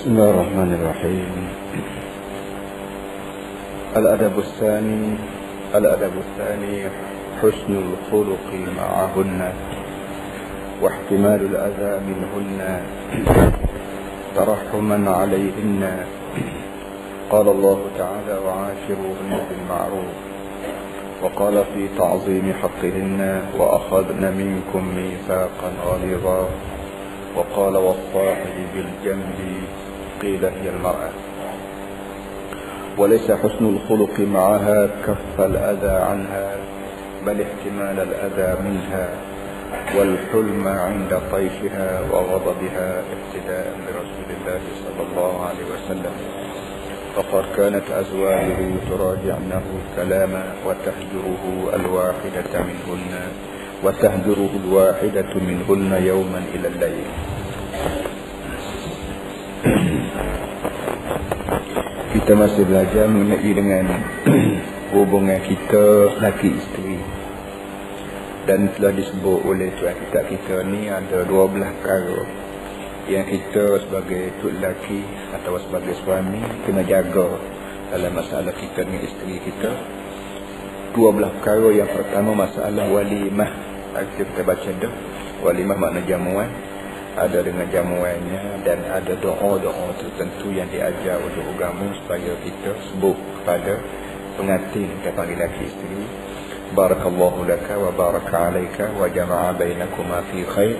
بسم الله الرحمن الرحيم. الأدب الثاني الأدب الثاني حسن الخلق معهن واحتمال الأذى منهن ترحما عليهن. قال الله تعالى وعاشروهن بالمعروف وقال في تعظيم حقهن وأخذن منكم ميثاقا غليظا وقال والصاحب بالجنب قيل هي المرأة. وليس حسن الخلق معها كف الأذى عنها بل احتمال الأذى منها والحلم عند طيشها وغضبها ابتداء برسول الله صلى الله عليه وسلم. فقد كانت أزواجه تراجعنه الكلام وتهجره الواحدة منهن وتهجره الواحدة منهن يوما إلى الليل. Kita masih belajar mengenai dengan hubungan kita laki isteri. Dan telah disebut oleh tuan kita kita ni ada dua belah perkara. Yang kita sebagai tuk laki atau sebagai suami kena jaga dalam masalah kita dengan isteri kita. Dua belah perkara. Yang pertama masalah walimah. Kita baca dah. Walimah makna jamuan ada dengan jamuannya dan ada doa-doa tertentu yang diajar oleh agama supaya kita sebut kepada pengantin kita panggil laki isteri. Barakallahu laka wa baraka alaika wa jama'a bainakuma fi khair.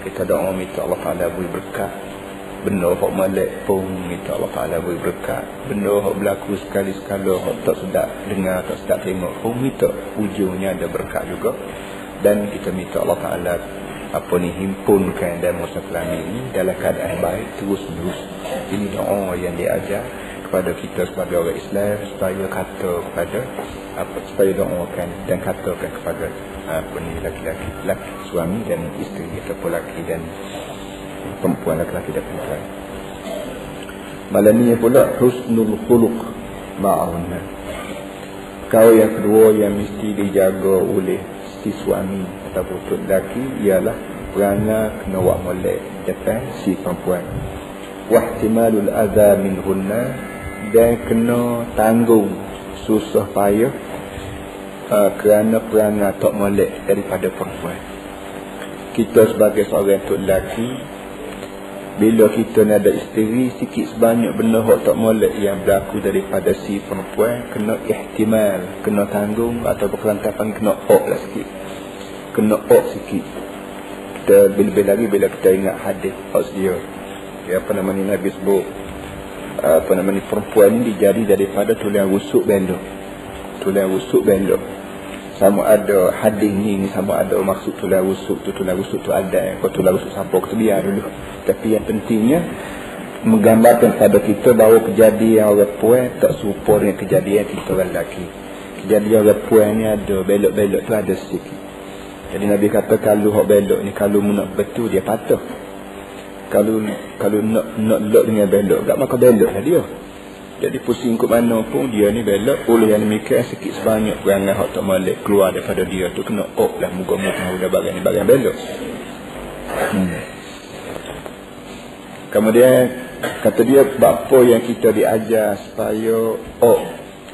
Kita doa minta Allah Taala beri berkat. Benda hok malak pun minta Allah Taala beri berkat. Benda hok berlaku sekali sekala hok tak sedap dengar tak sedap tengok pun minta. Ujungnya ada berkat juga. Dan kita minta Allah Taala apa ni himpunkan dan masa kelamin ini dalam keadaan baik terus menerus. Ini doa yang diajar kepada kita sebagai orang Islam supaya kata kepada apa supaya doakan dan katakan kepada apa ni laki-laki laki suami dan isteri ataupun laki dan perempuan laki-laki dan perempuan. Malam ni pula husnul khuluq ma'ahunna. Kau yang kedua yang mesti dijaga oleh si suami ataupun tok lelaki ialah perangai kena buat molek. Depan si perempuan. Wahtimalul adha minhunna. Dan kena tanggung susah payah uh, kerana perangai tok molek daripada perempuan. Kita sebagai seorang tok lelaki bila kita ni ada isteri sikit sebanyak benda hak tak molek yang berlaku daripada si perempuan kena ihtimal kena tanggung atau berkelantapan kena ok lah sikit kena ok sikit. Kita bila-bila lagi bila kita ingat hadis ok dia ya, apa nama ni Nabi sebut apa nama ni perempuan ni dijadi daripada tulang rusuk belok tulang rusuk belok sama ada hadis ni sama ada maksud tulang rusuk tu tulang rusuk tu ada. Kalau tulang rusuk sampai kita biar dulu. Tapi yang pentingnya menggambarkan pada kita bahawa kejadian orang puan tak serupa dengan kejadian kita orang lelaki. Kejadian orang puan ni ada belok-belok tu ada sikit jadi Nabi kata kalau hak belok ni kalau nak betul dia patah kalau kalau nak nak lok dengan belok tak maka belok lah dia. Jadi pusing ke mana pun dia ni belok oleh yang demikian sikit sebanyak perangai hak tak malik keluar daripada dia tu kena op lah. Muka-muka tahu dah bagian ni bagian belok hmm. kemudian kata dia apa yang kita diajar supaya op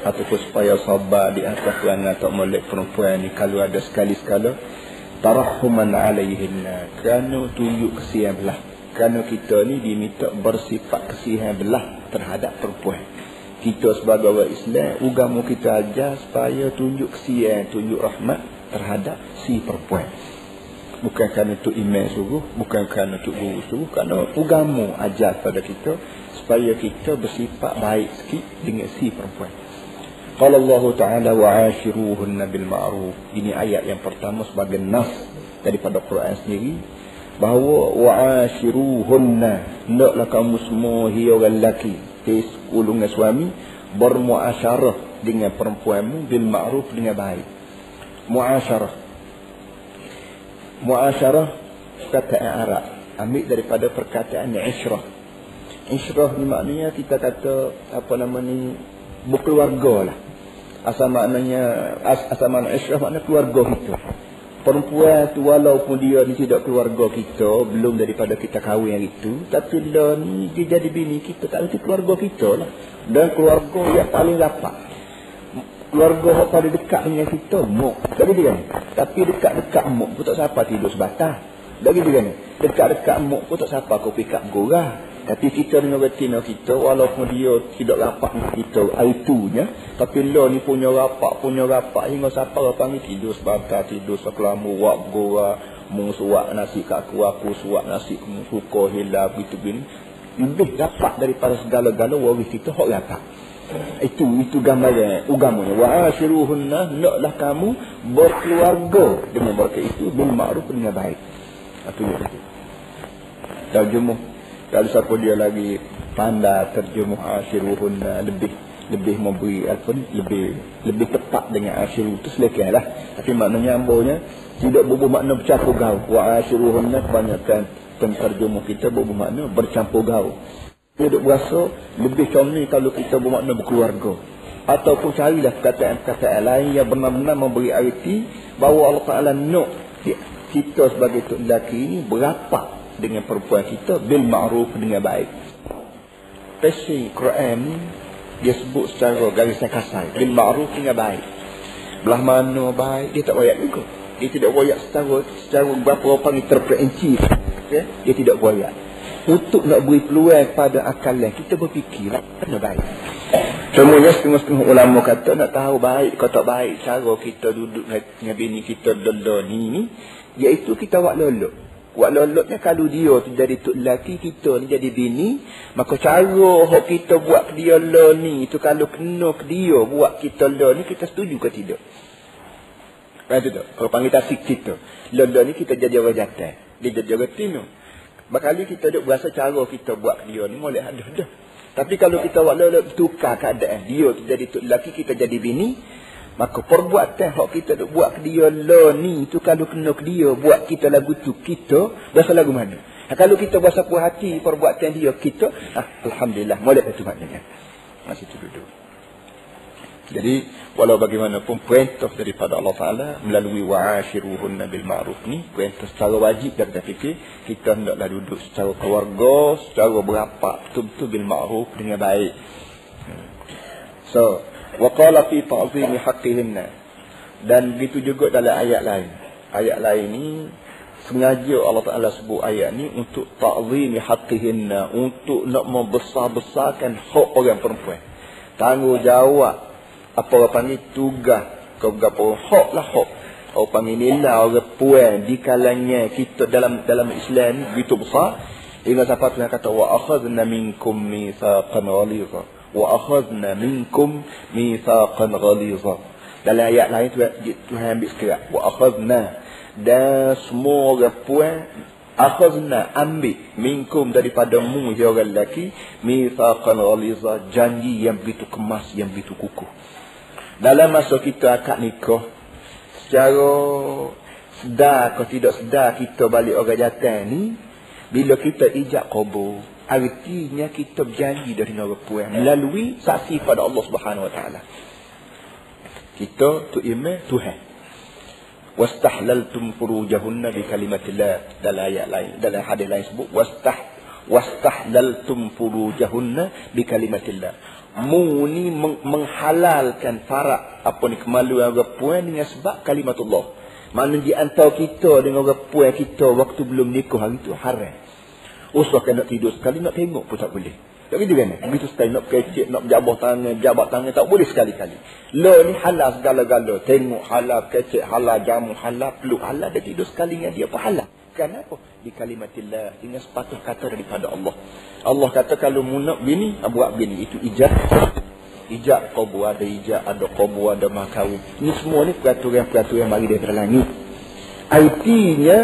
ataupun supaya sabar di atas perangai tak malik perempuan ni kalau ada sekali-sekala tarahuman alaihinna. Kerana tunjuk kesian belah. Kerana kita ni diminta bersifat kesian belah terhadap perempuan. Kita sebagai orang Islam agama kita ajar supaya tunjuk kesian tunjuk rahmat terhadap si perempuan. Bukan kerana tu iman suruh bukan kerana tu guru suruh kerana agama ajar pada kita supaya kita bersifat baik sikit dengan si perempuan Qala Allah Ta'ala wa'ashiruhunna bil ma'ruf ini ayat yang pertama sebagai nas daripada Quran sendiri bahawa wa'ashiruhunna hendaklah kamu semua hiya orang lelaki ulungan suami bermuasyarah dengan perempuanmu bil ma'ruf dengan baik. Muasyarah. Muasyarah perkataan Arab. Ambil daripada perkataan isyrah. Isyrah ni maknanya kita kata apa nama ni berkeluarga lah. Asal maknanya as, asal makna isyrah makna keluarga kita. perempuan tu walaupun dia ni tidak keluarga kita belum daripada kita kahwin yang itu tapi dia ni dia jadi bini kita tak reti keluarga kita lah. Dan keluarga yang paling rapat. Keluarga yang paling dekat dengan kita muk tak dia kan tapi dekat-dekat muk pun tak siapa tidur sebatah tak gitu kan dekat-dekat muk pun tak siapa kau pick up gorah tapi kita dengan betina kita walaupun dia tidak rapat dengan kita itunya tapi lo ni punya rapat punya rapat hingga siapa orang panggil tidur sebatah tidur sekelamu wak gora mung suak nasi kat aku aku suak nasi suka hilang gitu gini lebih rapat daripada segala-gala waris kita hok rapat. Itu itu gambarnya ugamanya. Wa ashiruhunna naklah kamu berkeluarga dengan mereka itu bil ma'ruf dengan baik. Itu ya terjemuh kalau siapa dia lagi pandai terjemah asyiruhun lebih lebih memberi apa lebih lebih tepat dengan asyiru itu lah. tapi maknanya ambonya tidak berubah makna bercampur gaul. Wa asyiruhun kebanyakan penterjemah kita berubah makna bercampur gaul. Dia duk berasa lebih comel kalau kita bermakna berkeluarga. Ataupun carilah perkataan-perkataan lain yang benar-benar memberi arti bahawa Allah Ta'ala nak kita sebagai tok lelaki ini berapa dengan perempuan kita bil ma'ruf dengan baik. Pesi Quran dia sebut secara garisan kasar bil ma'ruf dengan baik. Belah mana baik dia tak royak juga. Dia tidak royak secara secara berapa orang terperinci. Ya? Dia tidak royak. Untuk nak beri peluang pada akal yang kita berfikir kena baik. Semuanya setengah-setengah ulama kata nak tahu baik kau tak baik cara kita duduk dengan bini kita ni ni iaitu kita buat lolok Lolotnya kalau dia tu jadi tuk lelaki kita ni jadi bini. Maka cara hok kita buat dia lo ni. Itu kalau kena ke dia buat kita lo ni. Kita setuju ke tidak? Kan tu tak? Kalau panggil tasik kita. Lo ni kita jadi orang jatah. Dia jadi orang tino. Bakali kita duk berasa cara kita buat dia ni. Boleh ada dah. Tapi kalau kita buat lolot tukar keadaan. Dia tu jadi tuk lelaki kita jadi bini. Maka perbuatan hak kita duk buat ke dia lo ni tu kalau kena ke dia buat kita lagu tu kita bahasa lagu mana? Ha, kalau kita bahasa puas hati perbuatan dia kita, ha, alhamdulillah molek itu maknanya. Masih tu duduk. Jadi walau bagaimanapun perintah daripada Allah Taala melalui wa'ashiruhunna bil ma'ruf ni perintah secara wajib dan kita fikir kita hendaklah duduk secara keluarga, secara berapak betul-betul bil ma'ruf dengan baik. Hmm. So, wa qala fi ta'zim haqqihinna. Dan begitu juga dalam ayat lain. Ayat lain ni sengaja Allah Taala sebut ayat ni untuk ta'zim haqqihinna untuk nak membesar-besarkan hak orang perempuan. Tanggungjawab. Apa orang panggil tugas. Kau gapo hak lah hak. Orang panggil nilai orang puan di kalangan kita dalam dalam Islam ni begitu besar. Hingga sampai Tuhan kata wa akhadna minkum mitsaqan ghalidha akhadna minkum mithaqan ghaliza. Dalam ayat lain tu Tuhan ambil sekarang wa akhadna. Dan semua orang puan akhadna ambil minkum daripada mu ya orang lelaki mithaqan ghaliza. Janji yang begitu kemas yang begitu kukuh. Dalam masa kita akad nikah secara sedar atau tidak sedar kita balik orang jantan ni bila kita ijak kubur Artinya kita berjanji dari orang puan melalui saksi pada Allah Subhanahu Wa Taala. Kita tu iman Tuhan. Wastahlaltum furujahunna bi kalimatillah dalam ayat lain dalam hadis lain sebut wastah wastahlaltum furujahunna bi kalimatillah. Mu ni menghalalkan farak apa ni kemaluan orang puan dengan sebab kalimatullah. Mana di antara kita dengan orang puan kita waktu belum nikah itu haram. Usahakan nak tidur sekali, nak tengok pun tak boleh. Tak gitu kan? Begitu sekali nak kecik, nak berjabah tangan, berjabat tangan, tak boleh sekali-kali. Lo ni halal segala-gala. Tengok halal, kecik halal, jamu halal, peluk halal, dia tidur sekali dengan dia apa halal. Kenapa? Di kalimatillah. Dengan sepatah kata daripada Allah. Allah kata kalau mu nak bini, buat bini. Itu ijab. Ijab kobu ada ijab, ada kobu ada makawin. Ini semua ni peraturan-peraturan bagi dia terlangit. Artinya,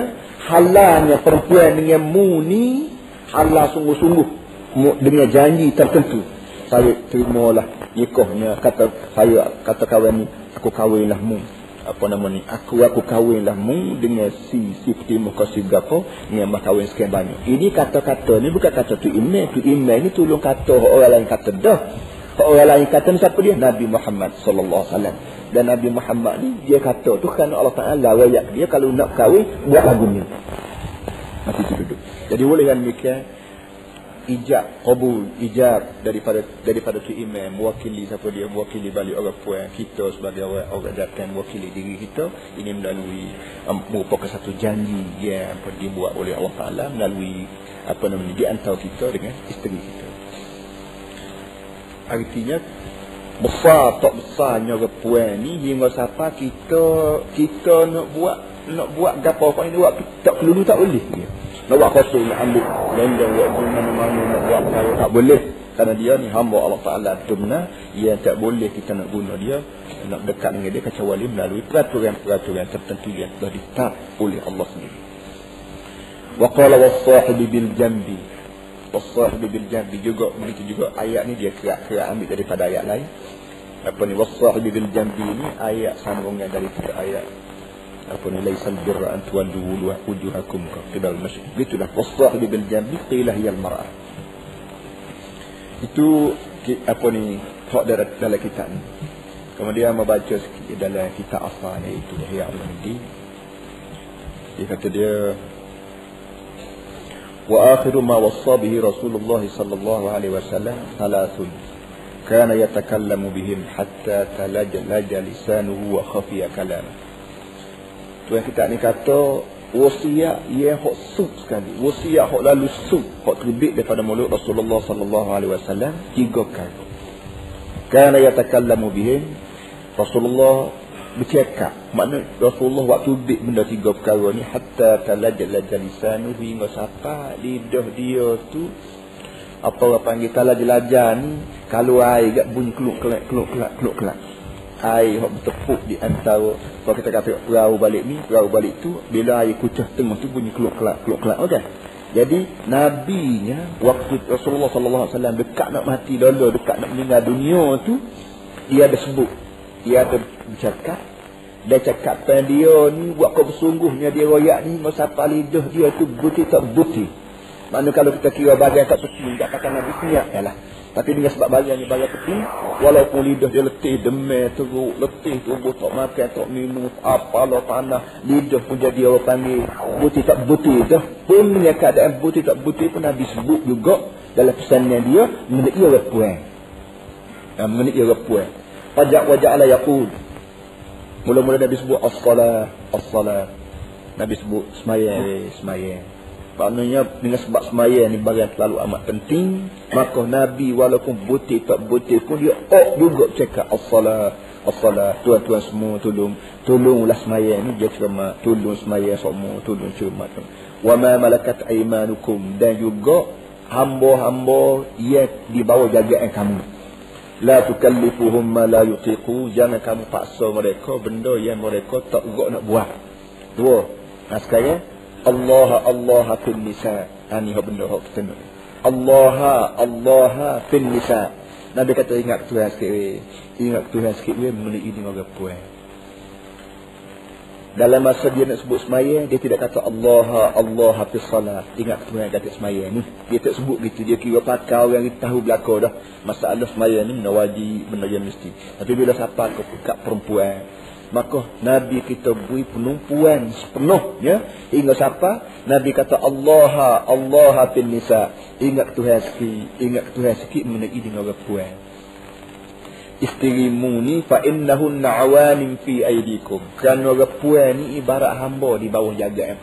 halalnya perempuan dengan mu ni Allah sungguh-sungguh. Dengan janji tertentu. Saya terimalah nikahnya. Kata saya kata kawan ni aku kahwinlah mu. Apa nama ni? Aku aku kahwinlah mu dengan si si peti muka si gapo dengan mak kahwin sekian banyak. Ini kata-kata ni bukan kata tu email tu email ni tolong kata orang lain kata dah. Orang lain kata ni siapa dia? Nabi Muhammad sallallahu alaihi wasallam dan Nabi Muhammad ni dia kata tu kerana Allah Taala wayak dia kalau nak kahwin buat lagu ni. Mati tu duduk. Jadi boleh kan demikian ijab kabul ijab daripada daripada tu imam mewakili siapa dia mewakili balik orang puan kita sebagai orang orang datang mewakili diri kita ini melalui um, merupakan satu janji yang dibuat oleh Allah Taala melalui apa namanya di antara kita dengan isteri kita. Artinya besar tak besarnya puan ni hingga siapa kita kita nak buat nak buat gapo. Apa ini buat tak perlu tak boleh dia. Nak buat kosong nak ambil dan buat mana-mana nak buat perkara tak boleh. Kerana dia ni hamba Allah Ta'ala benar ia tak boleh kita nak guna dia nak dekat dengan dia kecuali melalui peraturan-peraturan tertentu yang telah ditetap oleh Allah sendiri. Wa qala was-sahibi bil jambi. Was-sahibi bil jambi juga begitu juga ayat ni dia kerak-kerak ambil daripada ayat lain apa ni was-sahibi bil jambi ni ayat sambungan daripada ayat. Apa ni laisal birra an tuwallu wujuhakum qibla al-masyriq gitulah was-sahibi bil jambi qila hiya al-mar'ah itu apa ni tak dalam, dalam kitab ni. Kemudian membaca sikit dalam kitab asal iaitu Ihya al-Mahdi. Dia kata dia wa akhiru ma wassa bihi Rasulullah sallallahu alaihi wasallam thalathun yatakallamu bihim hatta talajja lisanuhu wa khafiya kalamuhu Tu yang kita ni kata wasiat yang hok sub sekali. Wasiat hok lalu sub, hok terbit daripada mulut Rasulullah sallallahu alaihi wasallam tiga kali. Kana yatakallamu bihim Rasulullah bercakap. Makna Rasulullah waktu bit benda tiga perkara ni hatta talajjal jalisanu hingga sampai lidah dia tu apa orang panggil talajjal ni kalau air gak bunyi keluk kelak keluk kelak keluk kelak. Air yang bertepuk di antara kalau kita kata perahu balik ni perahu balik tu bila air kucah tengah tu bunyi keluk kelak keluk kelak. Okey. Jadi nabinya waktu Rasulullah sallallahu alaihi wasallam dekat nak mati dulu dekat nak meninggal dunia tu dia ada sebut. Dia ada bercakap. Dia cakap dia ni buat kau bersungguhnya dia royak ni masa lidah dia tu buti tak buti mana kalau kita kira bagian tak peti tak kata Nabi niat lah tapi dengan sebab bagian ni bagian peti, walaupun lidah dia letih, demam, teruk, letih, tubuh tak makan, tak minum, apa lo tanah, lidah pun jadi orang panggil buti tak buti dah. Pun punya keadaan buti tak buti pun Nabi sebut juga dalam pesannya dia, mengenai ia repuan. Ya, mengenai ia repuan. Pajak wajah Allah yaqul. Mula-mula Nabi sebut as-salah, as-salah. Nabi sebut semayang, semayang. Maknanya dengan sebab semaya ni bagian terlalu amat penting. Maka Nabi walaupun butir tak butir pun dia ok juga cakap as-salah. As-salah. Tuan-tuan semua tolong. Tolonglah semaya ni dia cermat. Tolong semaya semua. Tolong cermat. Wa ma malakat aimanukum. Dan juga hamba-hamba yang di bawah jagaan kamu. La tukallifuhum ma la yutiqu. Jangan kamu paksa mereka benda yang mereka tak nak buat. Dua. Nah sekarang Allah Allah fil nisa. Ani ha benda hok kita Allah Allah fil nisa. Nabi kata ingat Tuhan sikit we. Ingat Tuhan sikit we mengenai ini orang puan. Dalam masa dia nak sebut semaya, dia tidak kata Allah Allah fil salat. Ingat Tuhan kata semaya ni. Dia tak sebut gitu. Dia kira pakai orang yang tahu belaka dah. Masalah semaya ni benda wajib, benda yang mesti. Tapi bila siapa kat perempuan, maka Nabi kita beri penumpuan sepenuhnya hingga siapa? Nabi kata Allah Allah fil nisa. Ingat Tuhan sikit ingat Tuhan sikit mengenai dengan orang puan. Isterimu ni fa innahun awanim fi aidikum kerana orang puan ni ibarat hamba di bawah jagaan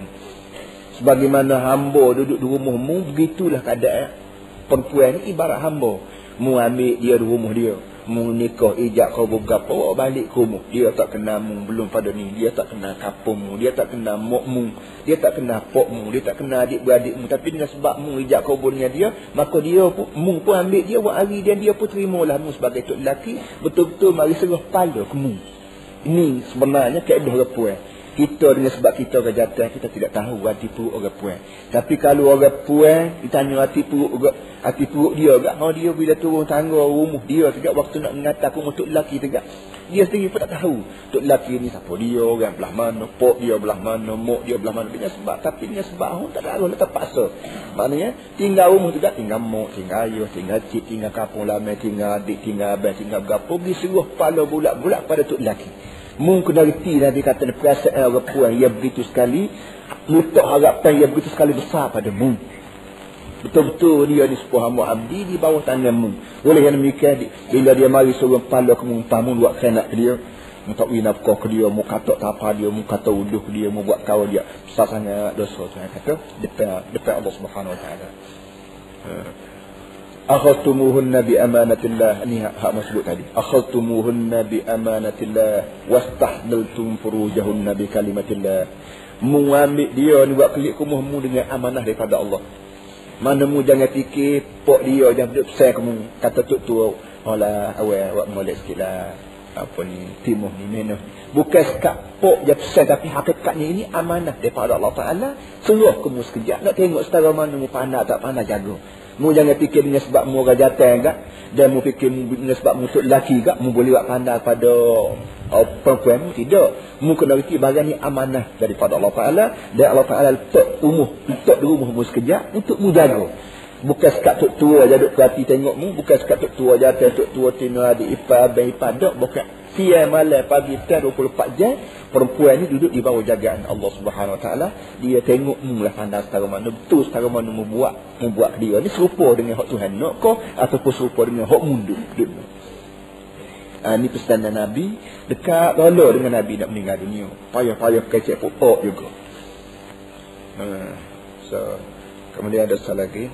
sebagaimana hamba duduk di rumahmu begitulah keadaan. Perempuan ni ibarat hamba. Mu ambil dia di rumah dia mu nikah ijak kau berapa bawa balik rumah dia tak kenal mu belum pada ni. Dia tak kenal kapung mu dia tak kenal mok mu dia tak kenal pok mu dia tak kenal adik beradik mu. Tapi dengan sebab mu ijak kau dia maka dia pun mu pun ambil dia buat hari dan dia pun terimalah mu sebagai tok lelaki. Betul-betul mari serah pala ke mu. Ini sebenarnya keadaan repuan Kita dengan sebab kita kejatuhan kita tidak tahu hati perut orang puan. Tapi kalau orang puan ditanya hati perut orang, hati perut dia agak mau dia bila turun tangga rumah dia tegak waktu nak mengatakan rumah tok lelaki tegak. Dia sendiri pun tak tahu tok lelaki ni siapa dia, orang belah mana, pok dia belah mana, mok dia belah mana. Dengan sebab tapi dengan sebab orang tak tahu nak terpaksa. Maknanya tinggal rumah tegak tinggal mok, tinggal ayah, tinggal cik, tinggal kampung lama, tinggal adik, tinggal abang, tinggal berapa pergi seluruh kepala bulat-bulat pada tok lelaki. Mungkin kena reti Nabi kata perasaan orang puan yang begitu sekali letak harapan yang begitu sekali besar pada mu. Betul-betul dia ni sebuah hamba abdi di bawah tanganmu. Oleh yang demikian bila dia mari seorang pala ke mumpah mu buat kena ke dia. Mu tak wina ke dia, mu kata tak apa dia, mu kata uduh dia, mu buat kau dia. Besar sangat dosa tu. Kata depan, depan Allah Subhanahu Wa Taala. Uh akhadtumuhunna bi amanatillah ini hak, hak masbut tadi. akhadtumuhunna bi amanatillah wastahlaltum furujahunna bi kalimatillah mengambil dia ni buat kelik kumuhmu dengan amanah daripada Allah. Mana mu jangan fikir pok dia jangan duduk besar kamu. Kata tuk tua Olah awal awak molek sikit lah. Apa ni timuh ni menuh bukan sekat pok je pesan tapi hakikatnya ini amanah daripada Allah Ta'ala. Suruh kamu sekejap nak tengok setara mana mu pandai tak pandai jaga Mu jangan fikir dengan sebab mu orang jatuh kan. Dan mu fikir dengan sebab mu untuk lelaki kan. Mu boleh buat pandai pada uh, perempuan mu. Tidak. Mu kena fikir bagian ni amanah daripada Allah Ta'ala. Dan Allah Ta'ala letak umuh. Letak di rumah mu sekejap untuk mu jaga. Bukan sekat tuk tua je duk perhati tengok mu. Bukan sekat tuk tua je tuk tua tina adik ipar abang ipar. Tak. Bukan. Siang malam pagi 24 jam perempuan ni duduk di bawah jagaan Allah Subhanahu Wa Taala. Dia tengok mu lah pandang setara mana betul setara mana mu buat mu buat dia ni serupa dengan hak Tuhan nak ko ataupun serupa dengan hak mundu Ha, ni. Pesan Nabi dekat rela dengan Nabi nak meninggal dunia. Payah-payah kecek pokok juga. Ha, so kemudian ada satu lagi.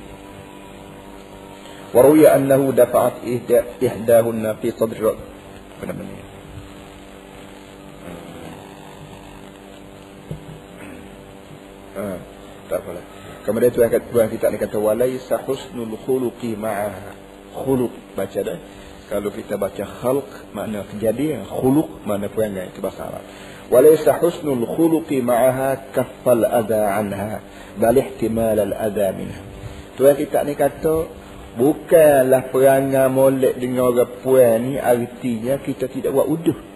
Waruya annahu dafa'at ihdahunna fi sadri apa Ha, tak apalah. Kemudian tu ayat Tuhan kita ni kata walaisa husnul khuluqi ma'a khuluq baca dah. Kalau kita baca khalq makna kejadian, khuluq makna perangai itu bahasa Arab. Walaisa husnul khuluqi ma'aha kaffal adha anha bal ihtimal al adha minha. Tuhan kita ni kata bukanlah perangai molek dengan orang puan ni artinya kita tidak buat uduh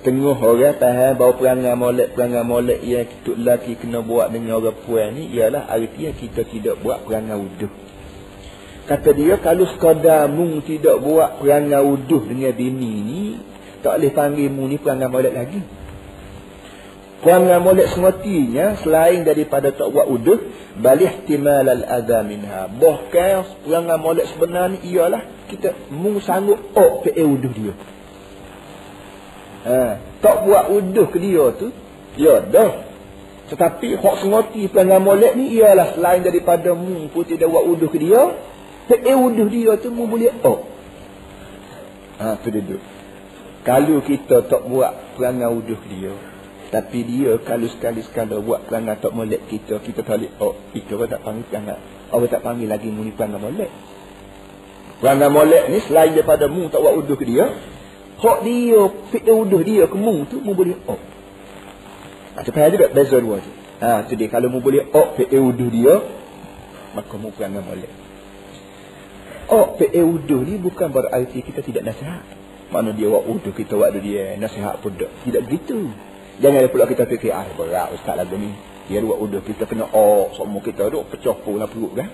Setengah orang faham bahawa perangai molek perangai molek yang kita lelaki kena buat dengan orang puan ni ialah artinya kita tidak buat perangai uduh. Kata dia kalau sekadar mung tidak buat perangai uduh dengan bini ni tak boleh panggil mung ni perangai molek lagi. Perangai molek semestinya selain daripada tak buat uduh balik ihtimal al-adha minha. Bahkan perangai molek sebenarnya ialah kita mung sanggup ok ke uduh dia. Ha, tak buat uduh ke dia tu, ya dah. Tetapi hak sengoti pelanggan molek ni ialah selain daripada mu pun tidak buat uduh ke dia, tak uduh dia tu mu boleh oh. Ha, tu dia Kalau kita tak buat pelanggan uduh dia, tapi dia kalau sekali-sekala buat pelanggan tak molek kita, kita tak boleh oh, kita pun tak panggil pelanggan. Orang tak panggil lagi mu ni pelanggan molek. Pelanggan molek ni selain daripada mu tak buat uduh ke dia, Hak dia, fikir uduh dia ke mu tu, mu boleh op. Ha, tu payah juga beza dua tu. Ha, tu dia, kalau mu boleh op fikir uduh dia, maka mu perangai boleh. Op fikir uduh ni bukan berarti kita tidak nasihat. Mana dia buat uduh kita buat dia, nasihat pun tak. Tidak begitu. Jangan pula kita fikir, ah berat ustaz lagu ni. Dia buat uduh kita kena op, semua kita duk pecah pun lah perut kan.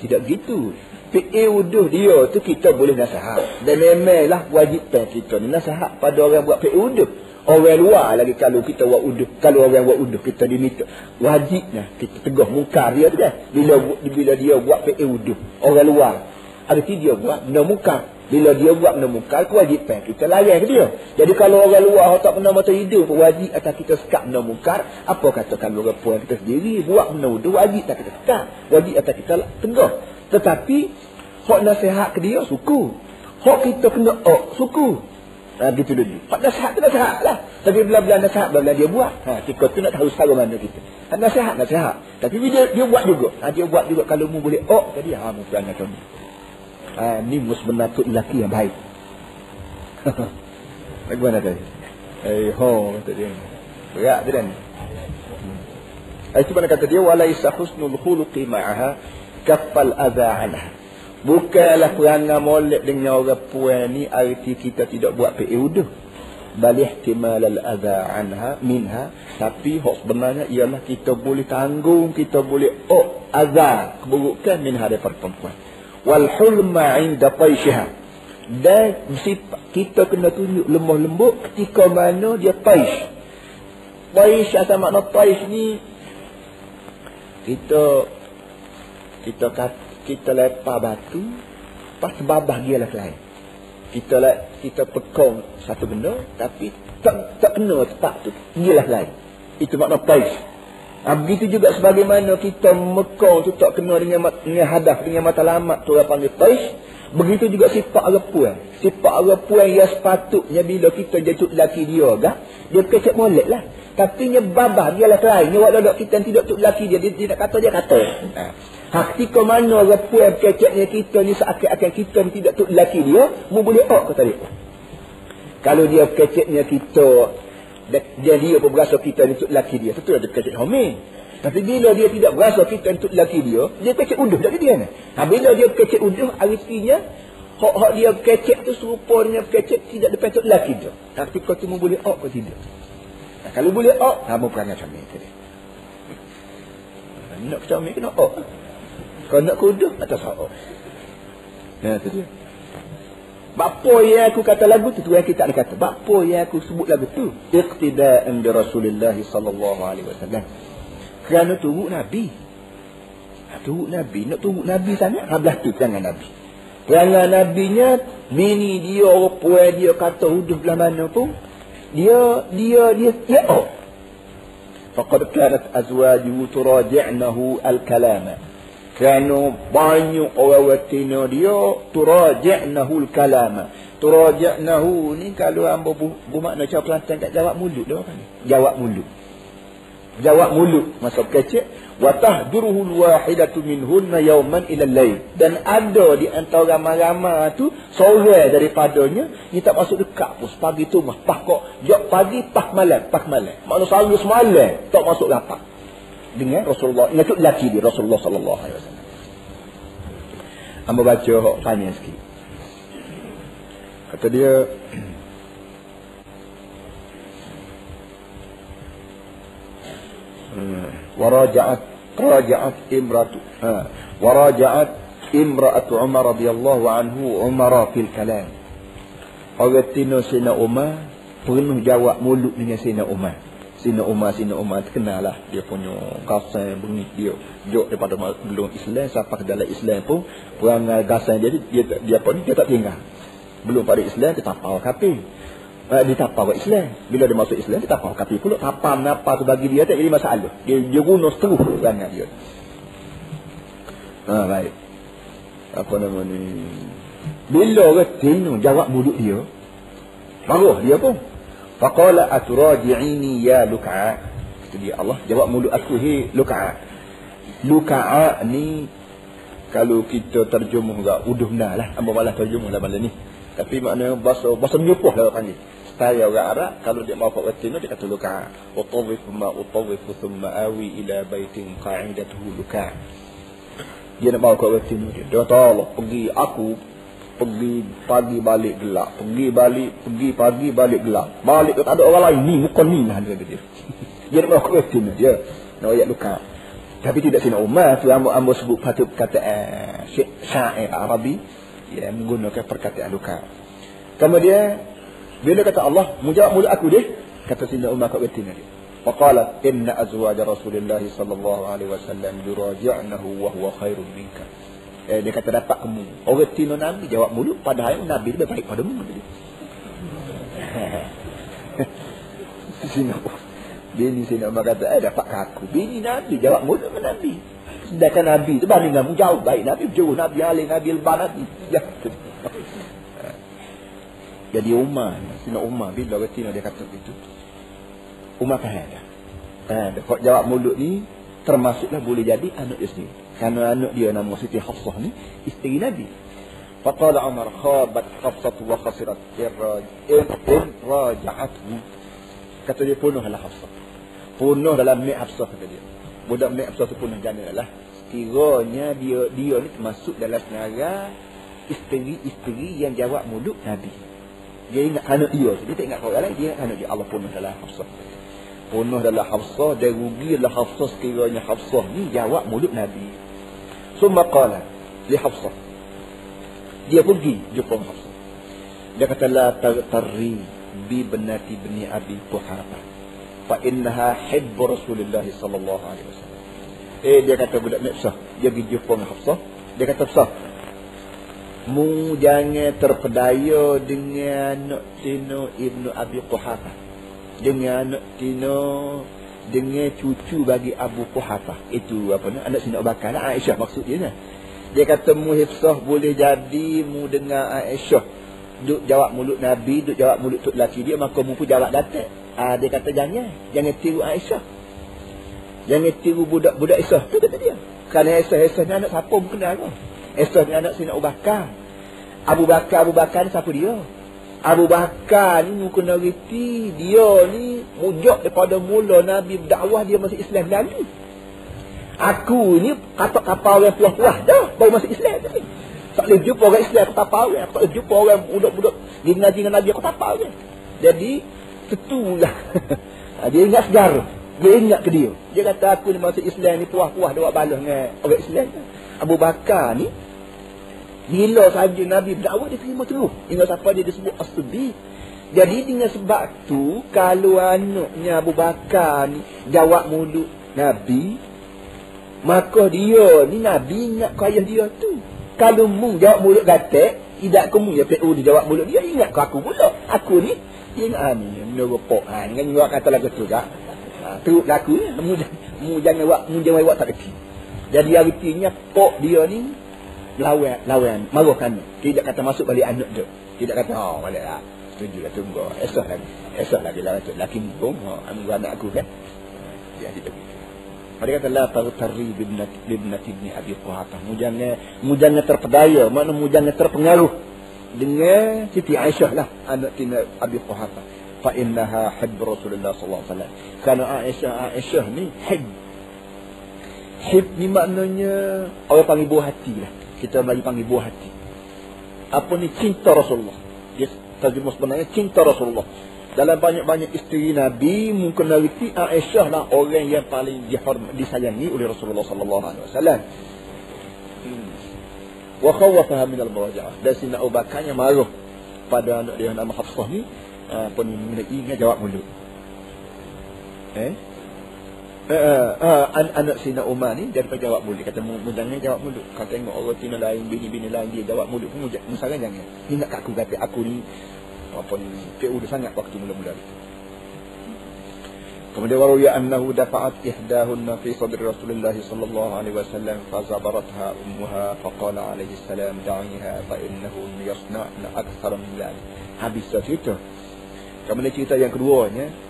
Tidak begitu. Fi'il wuduh dia tu kita boleh nasihat. Dan memanglah wajib kita ni nasihat pada orang buat fi'il wuduh. Orang luar lagi kalau kita buat wuduh. Kalau orang buat wuduh kita diminta. Wajibnya kita tegah mungkar dia tu kan. Bila, bila dia buat fi'il wuduh. Orang luar. Arti dia buat benda mungkar. Bila dia buat benda mungkar kewajipan kita layan ke dia. Jadi kalau orang luar tak pernah mata hidup wajib atas kita sekat benda mungkar. Apa kata kalau orang puan kita sendiri buat benda wuduh wajib atas kita sekat. Wajib atas kita tegah. Tetapi hak nasihat ke dia suku. Hak kita kena oh suku. Ha, gitu dulu. Hak nasihat tu nasihat lah. Tapi bila-bila nasihat, bila dia buat. Ha, kita tu nak tahu secara mana kita. Ha, nasihat, nasihat. Tapi dia, dia buat juga. Ha, dia buat juga kalau mu boleh oh tadi. Ha, mu perangai kau ni. Ha, ni mu sebenarnya lelaki yang baik. Bagaimana tadi? Eh, ho, kata dia. Berat tu kan? Itu mana kata dia, walaisa husnul khuluqi ma'aha kaffal adha anha. Bukanlah molek dengan orang puan ni arti kita tidak buat PA uduh. Bal ihtimal al-adha anha minha tapi hak sebenarnya ialah kita boleh tanggung, kita boleh oh adha keburukan minha daripada perempuan. Wal hulma 'inda taishiha. Dan kita kena tunjuk lemah lembut ketika mana dia taish. Taish atau makna taish ni kita kita kat, kita lepar batu pas babah dia lah lain kita lah kita pekong satu benda tapi tak tak kena tempat tu dia lah lain itu makna pais ha, begitu juga sebagaimana kita mekong tu tak kena dengan dengan hadaf dengan mata tu orang panggil pais begitu juga sifat repuan sifat repuan yang sepatutnya bila kita jatuh laki dia gak dia kecek molek lah tapi babah dia lah lain. Waktu kita tidak tuk laki dia. Dia, dia nak kata dia kata. Ha. Hak ketika mana repuan keceknya kita ni seakan-akan kita ni tidak tuk laki dia. Mu boleh ok kata dia. Kalau dia keceknya kita. Dia dia pun berasa kita ni tuk laki dia. Tentu ada kecek homi. Tapi bila dia tidak berasa kita ni tuk laki dia. Dia kecek uduh tak dia ni. Ha, bila dia kecek uduh artinya. Hak-hak dia kecek tu serupa dengan kecek tidak ada tuk laki dia. Tapi kau tu mu boleh ok ke tidak. Kalau boleh ok, kamu perangai comel tadi. Nak comel kena ok. Kalau nak kuduh, atas ok. Ya, itu dia. Bapa yang aku kata lagu tu, Tuhan kita ada kata. Bapa yang aku sebut lagu tu. Iqtida'an bi Rasulullah sallallahu alaihi wasallam. Kerana tunggu Nabi. Tunggu Nabi. Nak tunggu Nabi sana, hablah tu jangan Nabi. Perangai Nabinya, bini dia, puan dia kata huduh belah mana pun, dia dia dia dia oh faqad kanat azwajuhu turaji'nahu al-kalama kanu banyak orang watina dia turaji'nahu al-kalama. Turaji'nahu ni kalau hamba bu, bu makna cara pelantan kat jawab mulut dia kan? Jawab mulut. Jawab mulut masa kecil. Wa tahduruhu alwahidatu minhunna yawman ila al-lail dan ada di antara ramai-ramai tu seorang daripadanya ni tak masuk dekat pun. Pagi tu mah pas kok. Jok pagi pas malam pas malam. Makna selalu semalam tak masuk rapat dengan Rasulullah ingat tu laki dia Rasulullah sallallahu alaihi wasallam Amba baca hok tanya sikit kata dia ورجعت راجعت امرأة ورجعت امرأة عمر رضي الله عنه عمر في الكلام Orang Tino Sina Umar penuh jawab mulut dengan Sina Umar. Sina Umar, Sina Umar terkenal lah. Dia punya kasan bunyi dia. Jok daripada belum Islam sampai ke dalam Islam pun. Perangai gasan dia, dia, dia, dia, dia, dia tak tinggal. Belum pada Islam, dia tak tahu kapil uh, dia tapau Islam. Bila dia masuk Islam, dia tapau kafir pula. Tapam apa tu bagi dia, tak jadi masalah. Dia, dia guna seterus dengan dia. Ha, baik. Apa nama ni? Bila orang tengok jawab mulut dia, marah dia pun. Faqala aturaji'ini ya luk'a. Itu dia Allah jawab mulut aku, hei luk'a. Luk'a ni, kalau kita terjemah enggak, uduh nah lah. Amba malah terjemah lah malam ni. Tapi maknanya bahasa, bahasa menyepuh lah panggil saya orang Arab kalau dia mau pakai tino dia kata luka utawif ma utawif thumma awi ila baitin qa'idatuhu luka dia nak bawa ke tino dia dia kata Allah pergi aku pergi pagi balik gelap. Pergi balik pergi pagi balik gelap. Balik tu tak ada orang lain. Ni bukan ni lah dia dia. Dia nak ke tino dia nak ayat luka. Tapi tidak sini Umar tu ambo ambo sebut patut kata eh, syair Arabi ya menggunakan perkataan luka. Kemudian bila kata Allah, mujawab mulut aku dia, kata Sayyidina Umar kat betina dia. Faqala inna azwaj Rasulullah sallallahu alaihi wasallam yuraji'nahu wa huwa khairun minka. Eh, dia kata dapat kamu. Orang tino Nabi jawab mulut padahal Nabi lebih baik pada mu. Sini Bini sini Umar kata, eh dapat aku. Bini Nabi jawab mulut dengan Nabi. Sedangkan Nabi tu banding kamu jauh baik. Nabi jauh Nabi alih, Nabi lebar Nabi. Ya. Jadi Umar, Sina Umar bila retina dia kata begitu. Umar faham dah. Dah. Kalau jawab mulut ni termasuklah boleh jadi anak dia sendiri. Kerana anak dia nama Siti Hafsah ni isteri Nabi. Faqala Umar khabat Hafsah wa khasirat in raja'athu. kata dia penuh dalam Hafsah. Penuh dalam Mek Hafsah kata dia. Budak Mek Hafsah tu penuh jana lah. Kiranya dia dia ni termasuk dalam senarai isteri-isteri yang jawab mulut Nabi. Dia ingat anak dia. Dia tak ingat orang lain. Dia anak dia. Allah penuh dalam Hafsah. Penuh dalam Hafsah. Dan rugi dalam Hafsah sekiranya Hafsah ni jawab mulut Nabi. Hafsah. Dia pergi jumpa Hafsah. Dia kata la tarri bi benati bni Abi Quhafa. Fa innaha hibbu Rasulullah sallallahu alaihi wasallam. Eh dia kata budak Nafsah, dia pergi jumpa Hafsah. Dia kata Hafsah, mu jangan terpedaya dengan nak Tino Ibnu Abi Quhafa. Dengan nak Tino dengan cucu bagi Abu Quhafa. Itu apa ni? Anak Sina Bakar lah. Aisyah maksud dia ni. Dia kata mu hifsah boleh jadi mu dengar Aisyah duk jawab mulut Nabi, duk jawab mulut tok laki dia, maka mu pun jawab datuk. Ah dia kata jangan, jangan tiru Aisyah. Jangan tiru budak-budak Aisyah. Tu kata dia. Kerana Aisyah, Aisyah ni anak siapa mu kenal lah. Aisyah ni anak Sina Abu Bakar. Abu Bakar, Abu Bakar ni siapa dia? Abu Bakar ni mu kena reti dia ni mujak daripada mula Nabi berdakwah dia masuk Islam lagi. Aku ni kata kapal orang puas-puas dah baru masuk Islam ni. Tak boleh jumpa orang Islam aku tapau orang. Tak boleh jumpa orang budak-budak dia ngaji dengan Nabi aku tapau orang. Jadi setulah. dia ingat sejarah. Dia ingat ke dia. Dia kata aku ni masuk Islam ni puas-puas dah buat balas dengan orang Islam. Abu Bakar ni bila saja Nabi berdakwah dia terima terus. Ingat siapa dia disebut As-Siddiq. Jadi dengan sebab tu kalau anaknya Abu Bakar ni jawab mulut Nabi maka dia ni Nabi ingat ke ayah dia tu. Kalau mu jawab mulut gatek, tidak kamu ya PU dia jawab mulut dia ingat ke aku pula. Aku ni dia ingat ah, ni menurut ha dengan juga kata lagu tu tak. Ha, tu laku ni mu, mu jangan buat mu jangan buat tak reti. Jadi artinya pok dia ni lawan lawan marahkan tidak kata masuk balik anak dia. Tidak kata oh baliklah. Setuju lah tunggu. Esok lagi. Esok lagi lah tu. Laki bung, ha, ambil anak aku kan. Jadi begitu. Mereka kata la taghtari bibnati bibnati ibni Abi Quhafa. Mu jangan mu jangan terpedaya, mana mu jangan terpengaruh dengan Siti Aisyah lah anak tina Abi Quhafa. Fa innaha hibb Rasulullah sallallahu alaihi wasallam. Karena Aisyah Aisyah ni hib. Hib ni maknanya orang panggil buah hati lah. Kita bagi panggil buah hati. Apa ni cinta Rasulullah? Dia terjemah sebenarnya cinta Rasulullah dalam banyak-banyak isteri Nabi mungkin mengenali Aisyah lah orang yang paling dihormat, disayangi oleh Rasulullah sallallahu alaihi wasallam. Hmm. Wa khawafaha min al-murajaah. Dan sina Abu Bakar yang marah pada anak dia nama Hafsah ni apa ni ingat jawab mulut. Eh? Uh, uh, uh, an anak Sina Umar ni dia dapat jawab mulut kata mu jangan jawab mulut kau tengok orang Tina lain bini-bini lain dia jawab mulut pun musaran jangan ingat kat aku kata aku ni apa ni PU dia sangat waktu mula-mula itu. Kemudian waruya annahu dafa'at ihdahunna fi sadri Rasulullah sallallahu alaihi wasallam fa zabaratha ummuha fa qala alaihi salam da'iha fa innahu yasna'na akthar min. Habis cerita. Kemudian cerita yang keduanya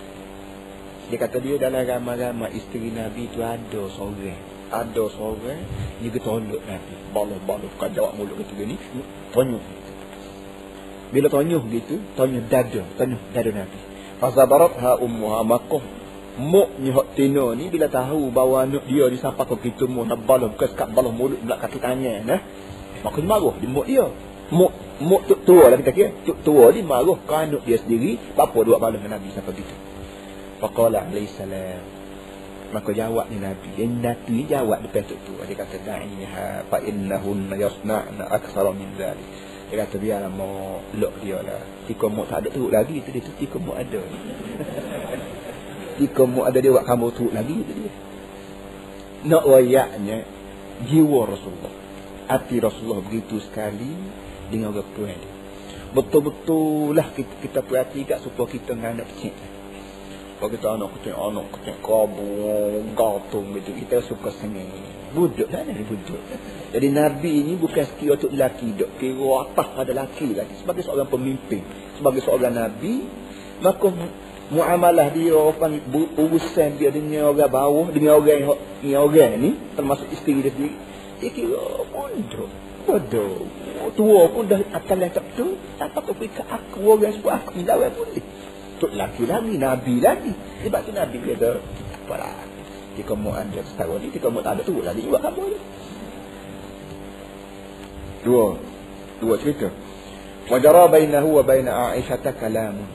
dia kata dia dalam ramai-ramai isteri Nabi itu ada seorang ada seorang dia ketolak Nabi balas-balas kan jawab mulut ketiga ni tanya bila tanyuh gitu, tanyuh dada, tanyuh dada Nabi. Fazabarat ha ummuha makoh. Muknya hak tino ni bila tahu bahawa anak dia ni sampai ke kita mu nak balah bukan sekat balah mulut belak kaki tangan nah. Maka dia marah di muk dia. Muk muk tu tua lah kita kira. Tu tua dia marah ke anak dia sendiri, apa dua balah dengan Nabi sampai gitu. Faqala alaihi salam. Maka jawab ni Nabi. Dia Nabi jawab depan tu tua. Dia kata da'iha fa innahunna yasna'na aktsara min dzalik. Dia kata biarlah mau lok dia lah. Tika mu tak ada teruk lagi tu dia tu tika mu ada. tika mu ada dia buat kamu teruk lagi tu dia. Nak wayaknya jiwa Rasulullah. Hati Rasulullah begitu sekali dengan orang tua dia. Betul-betul lah kita, kita perhati kat supaya kita anak kecil. Kalau kita anak kecil, anak kecil kabur, gatung gitu. Kita suka sengih. Buduk lah ni buduk. Jadi Nabi ini bukan sekira untuk lelaki dok. Kira atas pada lelaki lagi. Sebagai seorang pemimpin. Sebagai seorang Nabi. Maka muamalah dia orang urusan dia dengan orang bawah. Dengan orang yang, orang ni. Termasuk isteri dia sendiri. Dia kira bodoh. Bodoh. Tua pun dah akan tak betul. Tak apa fikir aku orang sebut aku lawan boleh. Tok laki lagi, Nabi lagi. Sebab tu Nabi kata, apalah. Jika mau anda setahun ni, jika mau tak ada tu lagi juga kamu ni. Dua. Dua cerita. Wajara bainahu wa baina Aisyah kalamun.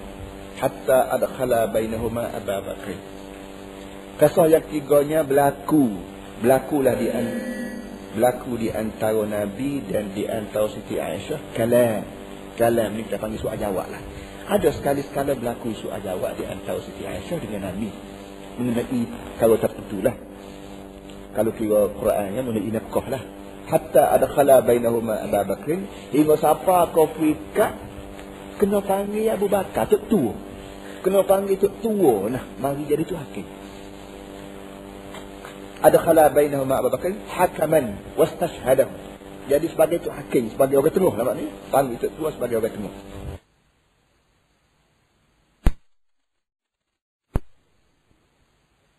Hatta adkhala bainahuma Aba Bakr. Kisah yang tiganya berlaku. Berlakulah di an berlaku di antara Nabi dan di antara Siti Aisyah. Kalam. Kalam ni kita panggil soal jawab lah. Ada sekali-sekala berlaku soal jawab di antara Siti Aisyah dengan Nabi. Mengenai kalau tertentu lah kalau kira Quran yang mengenai nafkah lah. Hatta ada khala bainahuma Abu Bakr hingga siapa kau fikat kena panggil Abu Bakar. Tu tua. Kena panggil tu tua. Nah mari jadi tu hakim. Ada khala bainahuma Abu Bakr hakaman wastashhadahu. Jadi sebagai tu hakim sebagai orang tengah lah maknanya. Panggil tu tua sebagai orang tengah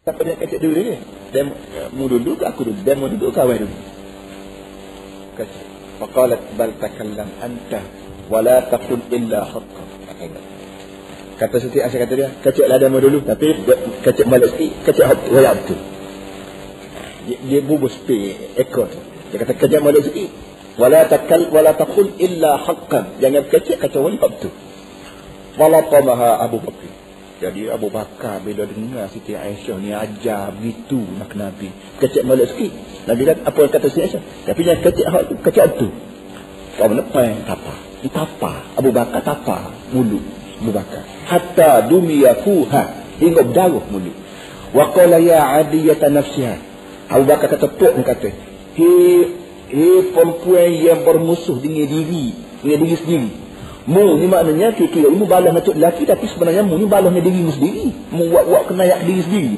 Siapa dia kata dulu ni? Demo, mu dulu ke aku dulu? Demo dulu ke awal dulu? Kata. Faqalat bal takallam anta wala taqul illa haqqa. Kata Siti Aisyah kata dia, kecek lah demo dulu. Tapi kecek balik sikit, kecek wayab tu. Dia, dia bubus pi ekor tu. Dia kata kecek balik sikit. Wala takal wala taqul illa haqqan. Jangan kecek kata wayab tu. Wala tamaha Abu Bakr. Jadi Abu Bakar bila dengar Siti Aisyah ni ajar begitu nak Nabi. Kecek balik sikit. Nabi kata apa kata Siti Aisyah? Tapi yang kecek hak tu, kecek tu. Kau menepang tapa. Ini tapa. Abu Bakar tapa. Mulut. Abu Bakar. Hatta dumiyakuha. Hingga berdarah mulut. Wa qala ya adiyata nafsiha. Abu Bakar kata pok ni kata. Hei, hei perempuan yang bermusuh dengan diri. Dengan diri sendiri. Mu ni maknanya kira ilmu balas untuk lelaki tapi sebenarnya mu ni balasnya dirimu sendiri. Mu buat-buat kena yak diri sendiri.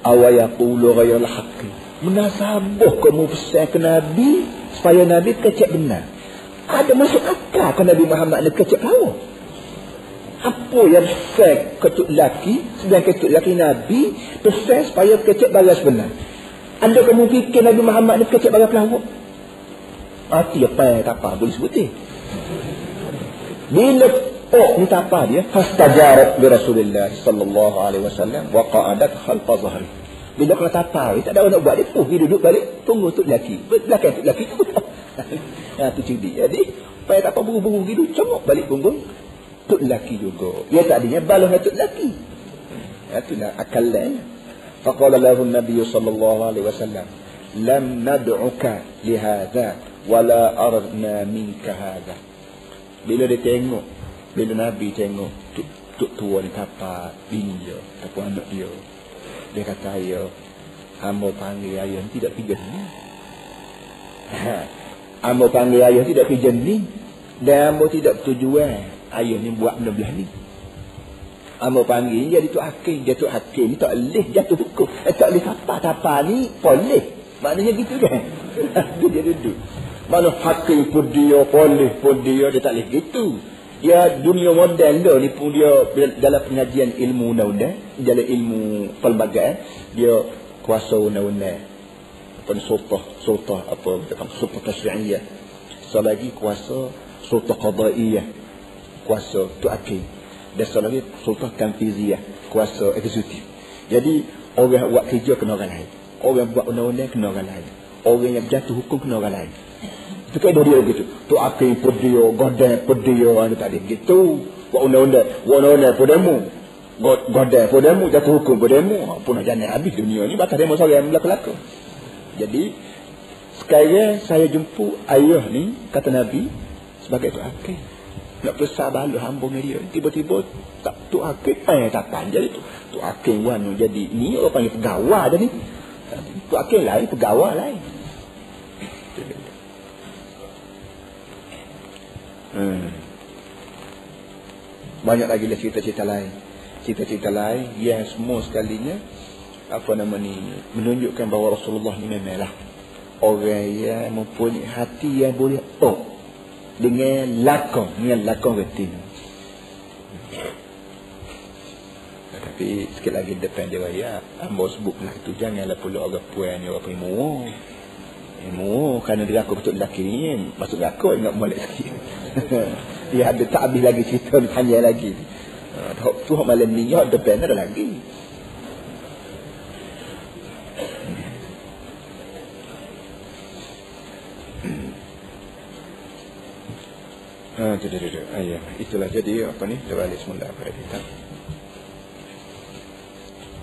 Awayaqulu ghayral haqqi. Menasabah kamu pesan ke Nabi supaya Nabi kecek benar. Ada masuk akal ke Nabi Muhammad ni kecek kau? Apa yang pesan ketuk lelaki sedang ketuk lelaki Nabi pesan supaya kecek balas benar. Anda kamu fikir Nabi Muhammad ni kecek balas pelawak? Hati apa yang tak apa boleh sebutin. Bila oh minta apa dia? Fastajarat bi Rasulillah sallallahu alaihi wasallam wa qa'adat khalfa zahri. Bila kena tapa, tak ada orang nak buat dia pergi duduk balik tunggu untuk lelaki. Belakang untuk lelaki. ha tu cerdik. Jadi payah tak apa buru-buru gitu, cemok balik punggung untuk lelaki juga. Ya tak adanya balas untuk lelaki. Ya tu lah akal lain. Faqala lahu Nabi sallallahu alaihi wasallam, "Lam nad'uka li hadha wa la aradna minka hadha." Bila dia tengok Bila Nabi tengok Tuk, tuk tua ni tapak Bini dia Ataupun anak dia. Dia kata ayah Hamba panggil ayah tidak pergi ni Hamba panggil ayah tidak pergi ni Dan hamba tidak bertujuan Ayah ni buat benda belah ni. Hamba panggil jadi tu hakim Dia tu hakim ni tak boleh jatuh hukum. Eh, Tak boleh tapak-tapak ni Boleh Maknanya gitu kan? Dia duduk mana hakim pun dia, polis pun dia, dia tak boleh gitu. Ya dunia moden dah ni pun dia dalam pengajian ilmu undang-undang, dalam ilmu pelbagai, dia kuasa undang-undang. Apa ni sultah, sultah apa panggil sultah tasyri'iyah. So lagi kuasa sultah qadaiyah. Kuasa tu hakim. Dan so lagi sultah tanfiziyah, kuasa eksekutif. Jadi orang buat kerja kena orang lain. Orang buat undang-undang kena orang lain. Orang yang jatuh hukum kena orang lain. Itu kan dia gitu. Tu dia, godai pun dia, ada tak ada. Gitu. Buat undang-undang. Buat undang-undang pun demo. Godai pun demo, jatuh hukum pun demo. Pun jalan habis dunia ni, batas demo seorang yang berlaku-laku. Jadi, sekarang saya jumpa ayah ni, kata Nabi, sebagai tu akhir. Nak besar balu hamba dengan dia. Tiba-tiba, tak tu akhir, eh tak panjang itu. Tu akhir wanu jadi, ni orang panggil pegawai dah ni. Tu akhir lain, pegawai lain. Hmm. Banyak lagi lah cerita-cerita lain. Cerita-cerita lain yang semua sekalinya apa nama ni menunjukkan bahawa Rasulullah ni memanglah orang yang mempunyai hati yang boleh oh dengan lakon dengan lakon reti. Tapi sikit lagi depan dia raya Ambo sebut lah itu Janganlah pula orang puan ni Orang primu Ilmu kerana dia aku betul lelaki ni Masuk aku ingat molek sikit Dia ada tak habis lagi cerita ni panjang lagi tu hak malam ni hak depan ada lagi. Ah, ya. Itulah jadi apa ni? Dia balik semula pada kita.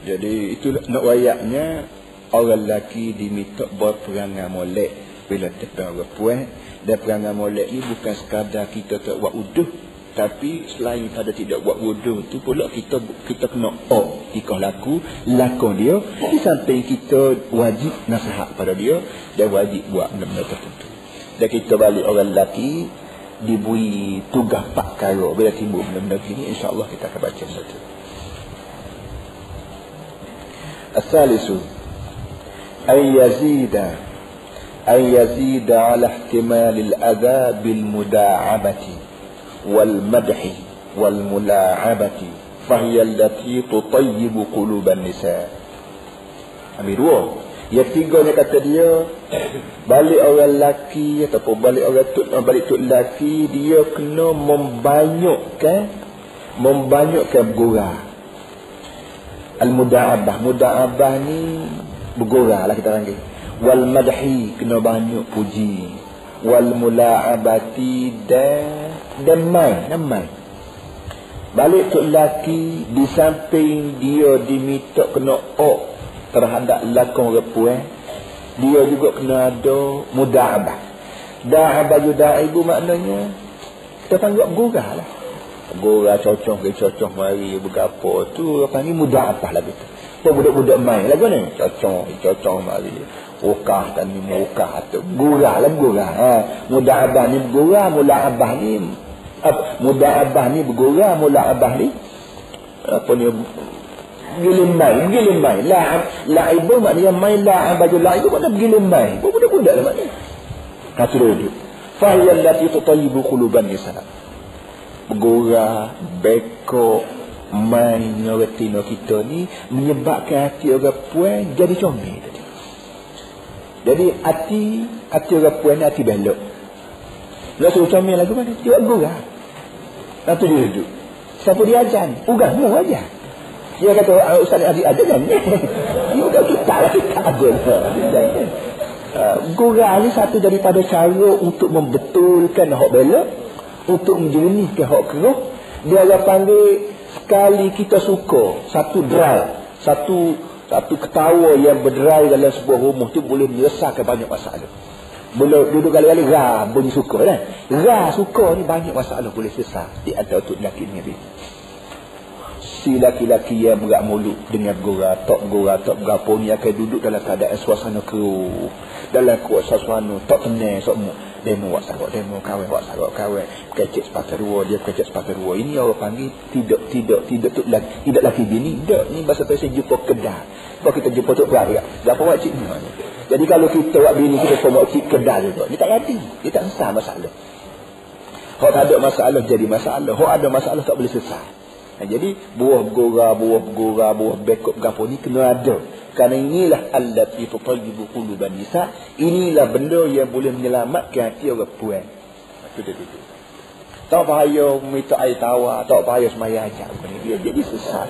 Jadi itulah nak wayaknya orang lelaki diminta berperangai molek. Bila tekan orang puan dan perangai molek ni bukan sekadar kita tak buat uduh. Tapi selain pada tidak buat wudu tu pula kita kita kena oh tikah laku lakon dia. Di samping kita wajib nasihat pada dia dan wajib buat benda-benda tertentu. Dan kita balik orang lelaki diberi tugas pak karo bila timbul benda-benda ini insyaallah kita akan baca satu Asalisu أن يزيد أن يزيد على احتمال الأذى بالمداعبة والمدح والملاعبة فهي التي تطيب قلوب النساء. أميروه يتيجو نكتا ديو بالي أو اللاكي يتبو بالي أو يتبو بالي تو اللاكي ديو كنو ممبانيو كن ممبانيو كن المداعبة مداعبة ني Bergurau lah kita panggil. Wal madhi Kena banyak puji. Wal mula'abati Dan Dan main Balik tu lelaki Di samping dia diminta kena ok terhadap lakon repuan dia juga kena ada muda'abah. Da'abah yuda'ibu maknanya kita panggil gurah lah. Gurah cocok ke cocok mari bergapo tu apa ni muda'abah lah gitu tu budak-budak main. Lagu ni cocok cocok mari Ukah dan ni mukah atau gurah lah gurah. Ha. muda'abah ni bergurah mula'abah ni muda'abah ni bergurah mula'abah ni apa ni? Gilim main gilim main. La laibu maknanya main la baju laibu maknanya gilim main. Budak-budak lah maknanya kata dia fa hiya allati tutayyibu quluban nisa bergora main ngeretino kita ni menyebabkan hati orang puan jadi comel tadi jadi hati hati orang puan hati belok nak suruh comel lagu mana dia bergora Nanti dia duduk. Siapa dia ajar? Ugang, mu ajar. Dia kata ah, Ustaz Aziz ada kan? Dia kata kita lah kita ada. Uh, Gurau ni satu daripada cara untuk membetulkan hak belok untuk menjernihkan hak keruh dia akan panggil sekali kita suka satu drive satu satu ketawa yang berderai dalam sebuah rumah tu boleh menyelesaikan banyak masalah. Boleh duduk kali-kali ra bunyi suka kan? Ra suka ni banyak masalah boleh selesai di antara tu lelaki ni si laki-laki yang berat mulut dengan gora tok gora tok gapo ni akan duduk dalam keadaan suasana keruh dalam kuat suasana tak tenang semua demo buat sarok demo kawin buat sarok kawin kecek sepatu dua dia kecek sepatu dua. Ini orang panggil tidak tidak tidak tu lagi tidak lagi bini. Tidak ni bahasa pasal jumpa kedah kalau kita jumpa tu berat apa buat cik ni jadi kalau kita buat bini kita semua cik kedah juga ni tak jadi. Dia tak selesai masalah. Kalau tak ada masalah jadi masalah. Kalau ada masalah tak boleh selesai. Ha, jadi buah bergora, buah bergora, buah bekok gapo ni kena ada. Kerana inilah allati tutayyibu quluban nisa. Inilah benda yang boleh menyelamatkan hati orang puan. Itu dia itu. Tak payah minta air tawar, tak payah semaya ajak. Dia jadi sesat.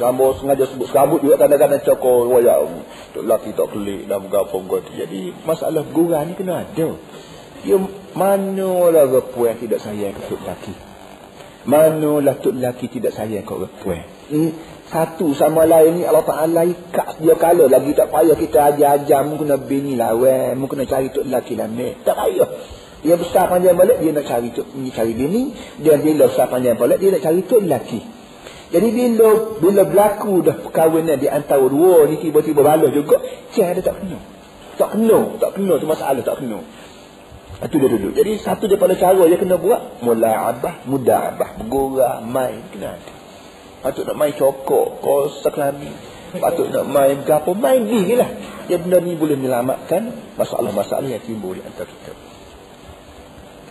Jambo sengaja sebut serabut juga kadang-kadang cokor wayak. Tok laki tak kelik dan gapo gapo. Jadi masalah bergora ni kena ada. Dia mana lah puan tidak sayang ke laki. Manalah tu lelaki tidak sayang kau perempuan. Hmm? Satu sama lain ni Allah Ta'ala ikat dia kala lagi tak payah kita ajar-ajar mu kena bini lawan, mu kena cari tu lelaki lamik. Tak payah. Dia besar panjang balik dia nak cari tu ni cari bini, dia bila besar panjang balik dia nak cari tu lelaki. Jadi bila bila berlaku dah perkahwinan di antara dua ni tiba-tiba balas juga, cah dia tak kena. Tak kena, tak kena tu masalah tak kena. Itu dia duduk. Jadi satu daripada cara dia kena buat mula'abah, muda'abah, bergurah, main kena ada. Patut nak main cokok, kosak lami. Patut nak main gapo, main ni lah. Dia benda ni boleh menyelamatkan masalah-masalah yang timbul di antara kita.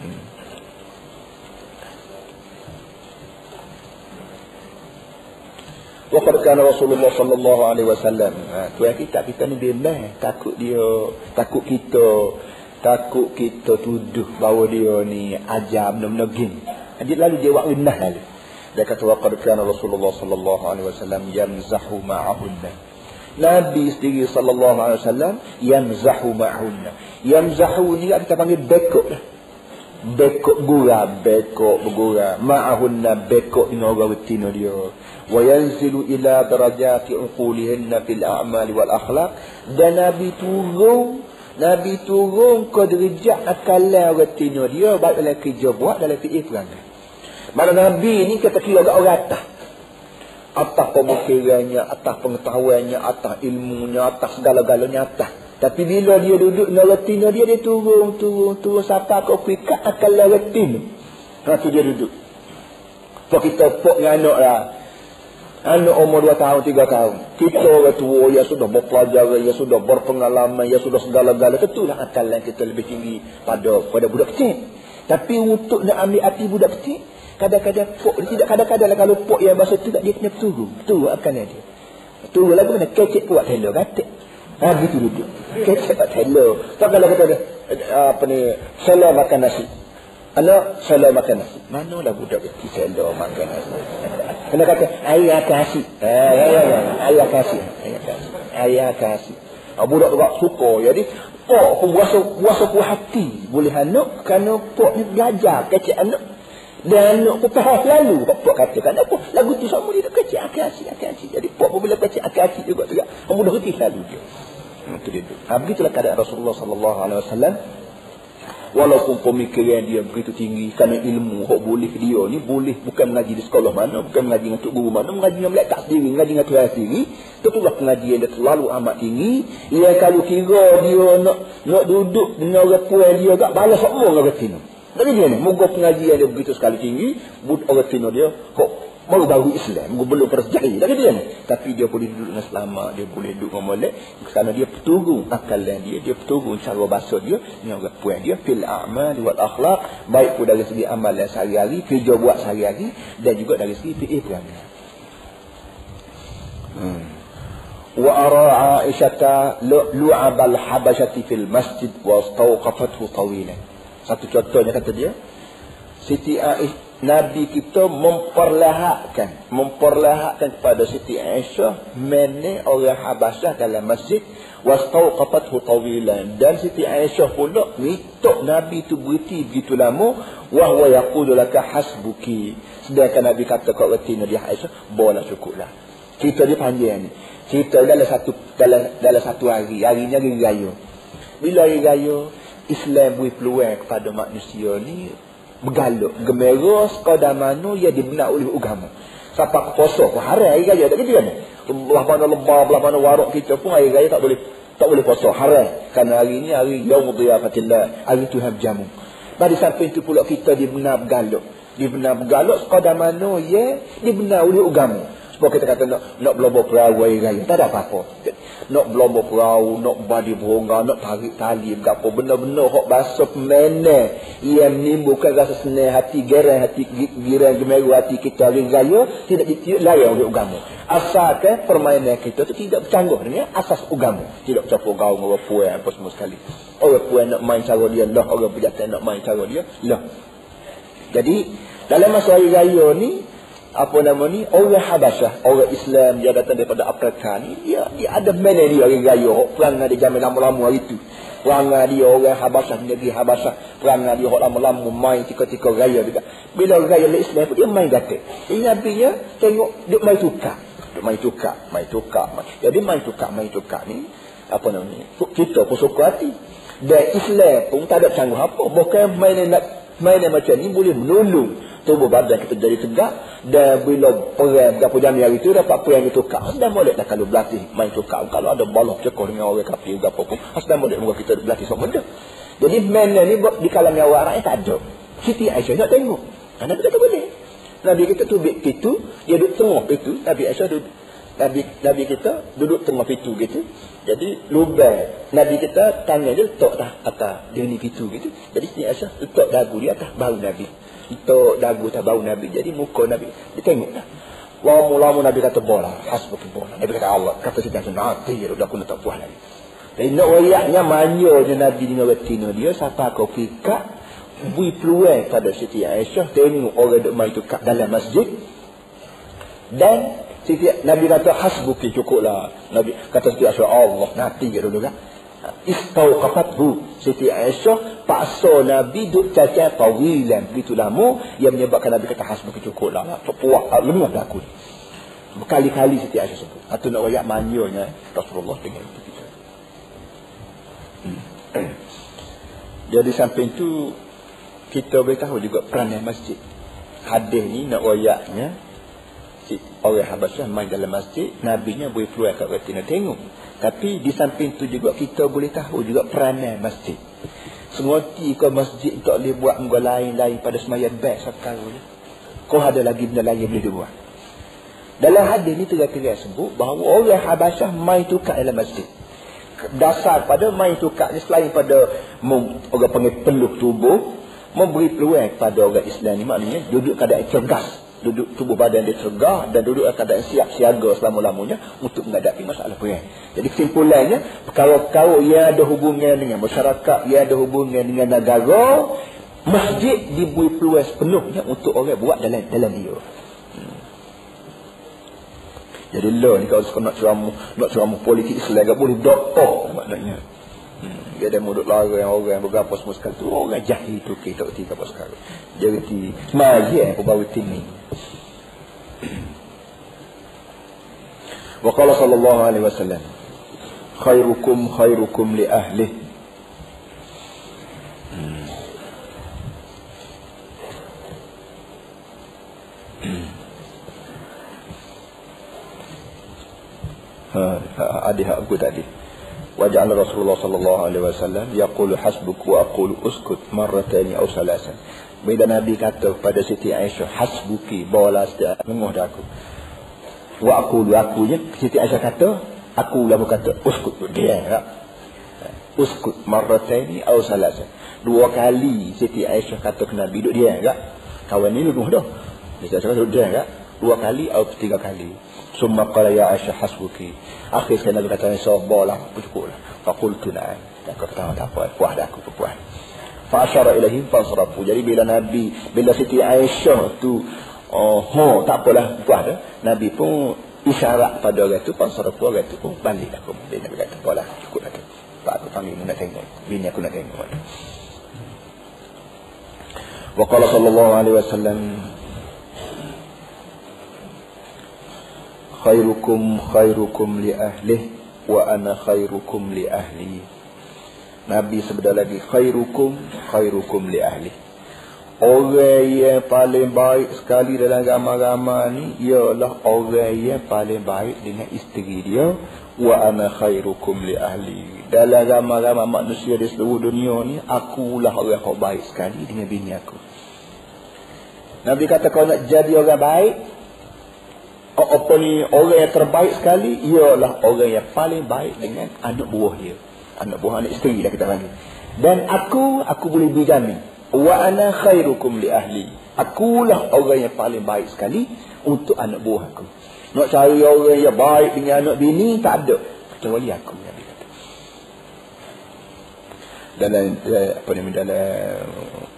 Hmm. Waqad kana Rasulullah sallallahu alaihi wasallam. Ha, tu yang kita kita ni dia takut dia, takut kita takut kita tuduh bahawa dia ni ajar benda-benda gini. Lalu dia buat rendah lalu. Dia kata waqad kana Rasulullah sallallahu alaihi wasallam yamzahu ma'ahunna. Nabi sendiri sallallahu alaihi wasallam yamzahu ma'ahunna. Yamzahu ni kita panggil bekok lah. Bekok gura, bekok bergura. Ma'ahunna bekok dengan orang betina dia. Wa yanzilu ila darajati uqulihinna fil a'mali wal akhlaq. Dan Nabi turun Nabi turun ke derajat akalan orang betina dia baik dalam kerja buat dalam fi'il perangai. Mana Nabi ni kata kira orang atas. Atas pemikirannya, atas pengetahuannya, atas ilmunya, atas segala-galanya atas. Tapi bila dia duduk dengan retina dia, dia turun, turun, turun. Sampai ke pikat akal retina. Ha, tu dia duduk. Kalau kita pok dengan anak lah. Anak umur dua tahun, tiga tahun. Kita orang tua yang sudah berpelajaran, yang sudah berpengalaman, yang sudah segala-gala. Tentulah akal yang kita lebih tinggi pada pada budak kecil. Tapi untuk nak ambil hati budak kecil, Kadang-kadang pok tidak kadang-kadang lah kalau pok yang bahasa tu tak dia kena tunggu. Tu akan dia. Tunggu lagu mana kecek buat hello kata. Ha gitu duduk. Kecek buat hello. Tak kalau kata apa ni salam makan nasi. Anak salam makan nasi. Mana lah budak kecil salam makan nasi. Kena kata ayah kasih. Ha ya ya ya. Ayah kasih. Ayah kasih. Ayah kasih. Ha, budak tu suka. Jadi pok pun puasa puas hati. Boleh anak kerana pok ni belajar kecek anak dan nak pepah selalu Pok katakan apa? Lagu tu sama dia kecil. Akasi akasi Jadi pok pun bila kecil akasi juga juga. Kamu dah reti selalu hmm, Itu dia ha, Begitulah keadaan Rasulullah Sallallahu Alaihi Wasallam. Walaupun pemikiran dia begitu tinggi Kerana ilmu Hak boleh dia ni Boleh bukan mengaji di sekolah mana Bukan mengaji dengan tuk guru mana Mengaji dengan melekat sendiri Mengaji dengan Tuhan sendiri Tentulah pengajian dia terlalu amat tinggi. Ya kalau kira dia nak Nak duduk dengan orang puan dia tak Balas semua orang kecil tapi dia ni, moga pengajian dia begitu sekali tinggi, but orang Cina dia, kok baru-baru Islam, moga belum pernah jahil. Lagi dia ni. Tapi dia boleh duduk dengan selamat, dia boleh duduk dengan molek, kerana dia peturun akalan dia, dia peturun cara bahasa dia, dengan orang puan dia, fil a'mal wal akhlaq, baik pun dari segi amalan sehari-hari, kerja buat sehari-hari, dan juga dari segi fi'ih perangai. Hmm. Wa ara Aisyata lu'abal habashati fil masjid wa stawqafathu tawilan. Satu contohnya kata dia. Siti Aisyah, Nabi kita memperlihatkan, memperlihatkan kepada Siti Aisyah mana orang Habasyah dalam masjid wastauqafathu tawilan. Dan Siti Aisyah pula mitok Nabi tu berhenti begitu lama wa huwa yaqulu laka hasbuki. Sedangkan Nabi kata kat reti Nabi Aisyah boleh cukuplah. Cerita dia panjang ni. Cerita dalam satu dalam dalam satu hari. Harinya hari raya. Bila hari raya Islam beri peluang kepada manusia ni bergaluk, gemerah sekadar mana ia dibenar oleh agama. Siapa ke puasa pun hari hari raya tak gitu kan? Belah mana lebah, belah mana warak kita pun hari raya tak boleh tak boleh puasa hari. Kerana hari ini hari yaum dhiyafatillah, hari Tuhan jamu. Pada sampai itu pula kita dibenar bergaluk. Dibenar bergaluk sekadar mana ia dibenar oleh agama. Sebab kita kata nak nak berlomba perahu hari raya. Tak ada apa-apa. Nak berlomba perahu, nak badi berongga, nak tarik tali, berapa benar-benar hok bahasa pemene. Ia menimbulkan rasa senang hati, gerai hati, gerai gemeru hati kita hari raya. Tidak layak oleh agama. Asalkan permainan kita itu tidak bercanggah dengan asas agama. Tidak bercampur gaul dengan puan apa semua sekali. Orang puan nak main cara dia lah. Orang pejabat nak main cara dia lah. Jadi, dalam masa hari raya ni, apa nama ni? Orang Habasyah orang Islam dia datang daripada Afrika ni dia dia ada mana dia orang raya. Perang dia jamin lama-lama hari tu. Perang dia orang Habasyah negeri Habasyah. Perang dia orang lama-lama main tika-tika raya juga. Bila raya Islam dia main gatek jadi Nabi nya tengok dia main tukar dia main tukar main tukar main. jadi main tukar main tukar ni apa nama ni? Kita pun suka hati. Dan Islam pun tak ada cangguh apa. Bukan main nak main macam ni boleh menolong tubuh badan kita jadi tegak. Dan bila perang berapa jam hari itu dapat perang itu kak dan boleh dah kalau berlatih main tukar. Kalau ada balok cekor dengan orang kafir berapa pun asal boleh muka kita berlatih sama benda jadi mana ni di kalangan awak rakyat tak ada. Siti Aisyah nak tengok. Kita tak boleh. Nabi kita tu bit pintu dia duduk tengah pintu. Nabi Aisyah duduk Nabi, Nabi kita duduk tengah pintu gitu. Jadi lubang Nabi kita tangan dia letak atas, ni pintu gitu. Jadi Siti Aisyah letak dagu dia atas bahu Nabi untuk dagu tak bau Nabi. Jadi muka Nabi. Dia tengok dah. Lama-lama Nabi kata bola. Hasbuk bola. Nabi kata Allah. Kata si Tuhan. Nanti ya. Udah aku nak tak puas lagi. Jadi nak wayaknya manja je Nabi dengan retina dia. Siapa kau fikak. Bui peluang pada Siti Aisyah. Tengok orang duk main tukar dalam masjid. Dan Siti Nabi kata hasbuki cukuplah. Nabi kata Siti Aisyah Allah nanti dulu kan. Istauqafathu Siti Aisyah paksa Nabi duk cacat tawilan begitu lama yang menyebabkan Nabi kata hasbuki cukuplah. Puak lemah dah aku. Berkali-kali Siti Aisyah sebut. Atau nak royak manyanya Rasulullah dengan itu. Hmm. Jadi samping itu kita boleh tahu juga peranan masjid. Hadis ni nak royaknya orang Habasyah main dalam masjid, Nabi-nya boleh keluar kat retina tengok. Tapi di samping tu juga kita boleh tahu juga peranan masjid. Semua ti kau masjid tak boleh buat muka lain-lain pada semayang baik sekarang ni. Kau ada lagi benda lain boleh dibuat. Dalam hadis ni tegak-tegak sebut bahawa orang Habasyah main tukar dalam masjid. Dasar pada main tukar ni selain pada orang panggil peluh tubuh, memberi peluang kepada orang Islam ni maknanya duduk keadaan cergas duduk tubuh badan dia tegah dan duduk dalam keadaan siap siaga selama-lamanya untuk menghadapi masalah perang. Jadi kesimpulannya, perkara-perkara yang ada hubungan dengan masyarakat, yang ada hubungan dengan negara, masjid diberi peluang sepenuhnya untuk orang buat dalam dalam dia. Hmm. Jadi lah ni kalau nak ceramah, nak ceramah politik Islam, boleh doktor maknanya. Dia ada mulut larang orang berapa semua sekali tu. Orang jahil tu kita tak tiga apa sekarang. Jadi ti maji yang pembawa tini. Wa qala sallallahu alaihi wasallam khairukum khairukum li ahli hmm. ha, adik aku tadi. وجعل رسول الله صلى الله عليه وسلم يقول حسبك وأقول أسكت مرتين أو ثلاثا Bila Nabi kata pada Siti Aisyah Hasbuki Bawalah setiap Menguh aku Wa aku lu aku je Siti Aisyah kata Aku lah berkata Uskut Dia tak Uskut Marrataini Au salasa Dua kali Siti Aisyah kata ke Nabi Duduk dia tak Kawan ni luduh dah Siti Aisyah kata duduk dia tak Dua kali Atau tiga kali Summa qala ya Aisyah hasbuki. Akhir sekali Nabi kata Sabar lah Cukup lah. Fakultu na'an Dan kau kata tak apa Puas dah aku puas. Fa'asyara ilahim Fa'asrafu. Jadi bila Nabi Bila Siti Aisyah tu Oh, oh tak apalah puas dah. Nabi pun isyarat pada orang tu Fa'asrafu orang tu pun balik aku Dia Nabi kata Puas lah cukup tu. Tak aku panggil nak tengok. Bini aku nak tengok. Wa qala sallallahu alaihi wasallam khairukum khairukum li ahli wa ana khairukum li ahli. Nabi sebeda lagi khairukum khairukum li ahli Orang yang paling baik sekali dalam agama-agama ni ialah orang yang paling baik dengan isteri dia wa ana khairukum li ahli. Dalam agama-agama manusia di seluruh dunia ni akulah orang yang baik sekali dengan bini aku. Nabi kata kau nak jadi orang baik apa ni orang yang terbaik sekali ialah orang yang paling baik dengan anak buah dia. Anak buah anak isteri lah kita panggil. Dan aku aku boleh berjamin wa ana khairukum li ahli. Akulah orang yang paling baik sekali untuk anak buah aku. Nak cari orang yang baik dengan anak bini tak ada. Kecuali aku Nabi kata. Dalam eh, apa ni dalam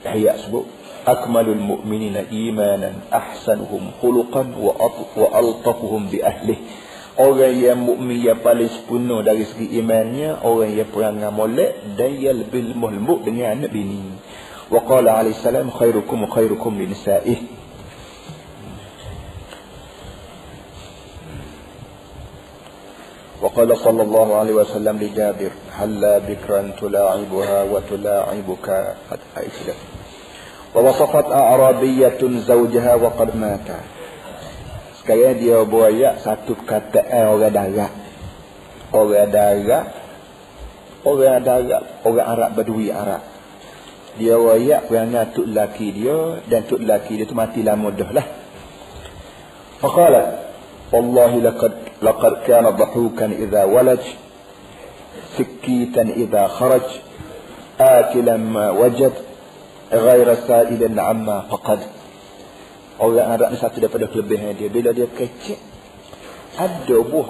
ayat sebut أكمل المؤمنين إيمانا أحسنهم خلقا وألطفهم بأهله Orang yang mukmin yang paling sempurna dari segi imannya Orang yang perangai molek Dan yang lebih lemah lembut dengan anak bini Wa qala alaihi salam khairukum wa khairukum li nisa'ih وقال صلى الله عليه وسلم لجابر هلا بكرا تلاعبها وتلاعبك حتى ووصفت أعرابية زوجها وقد مات Sekarang dia buaya satu perkataan orang darat. Orang darat. Orang darat. Orang Arab berdui Arab. Dia buaya kerana tuk laki dia. Dan tuk laki dia tu mati lama dah lah. Fakalat. Wallahi laqad, laqad kana dhahukan idha walaj. Sikitan idha kharaj. Akilan ma wajad. Ghaira sa'ilan amma faqad Orang Arab ni satu daripada kelebihan dia Bila dia kecil Ada buah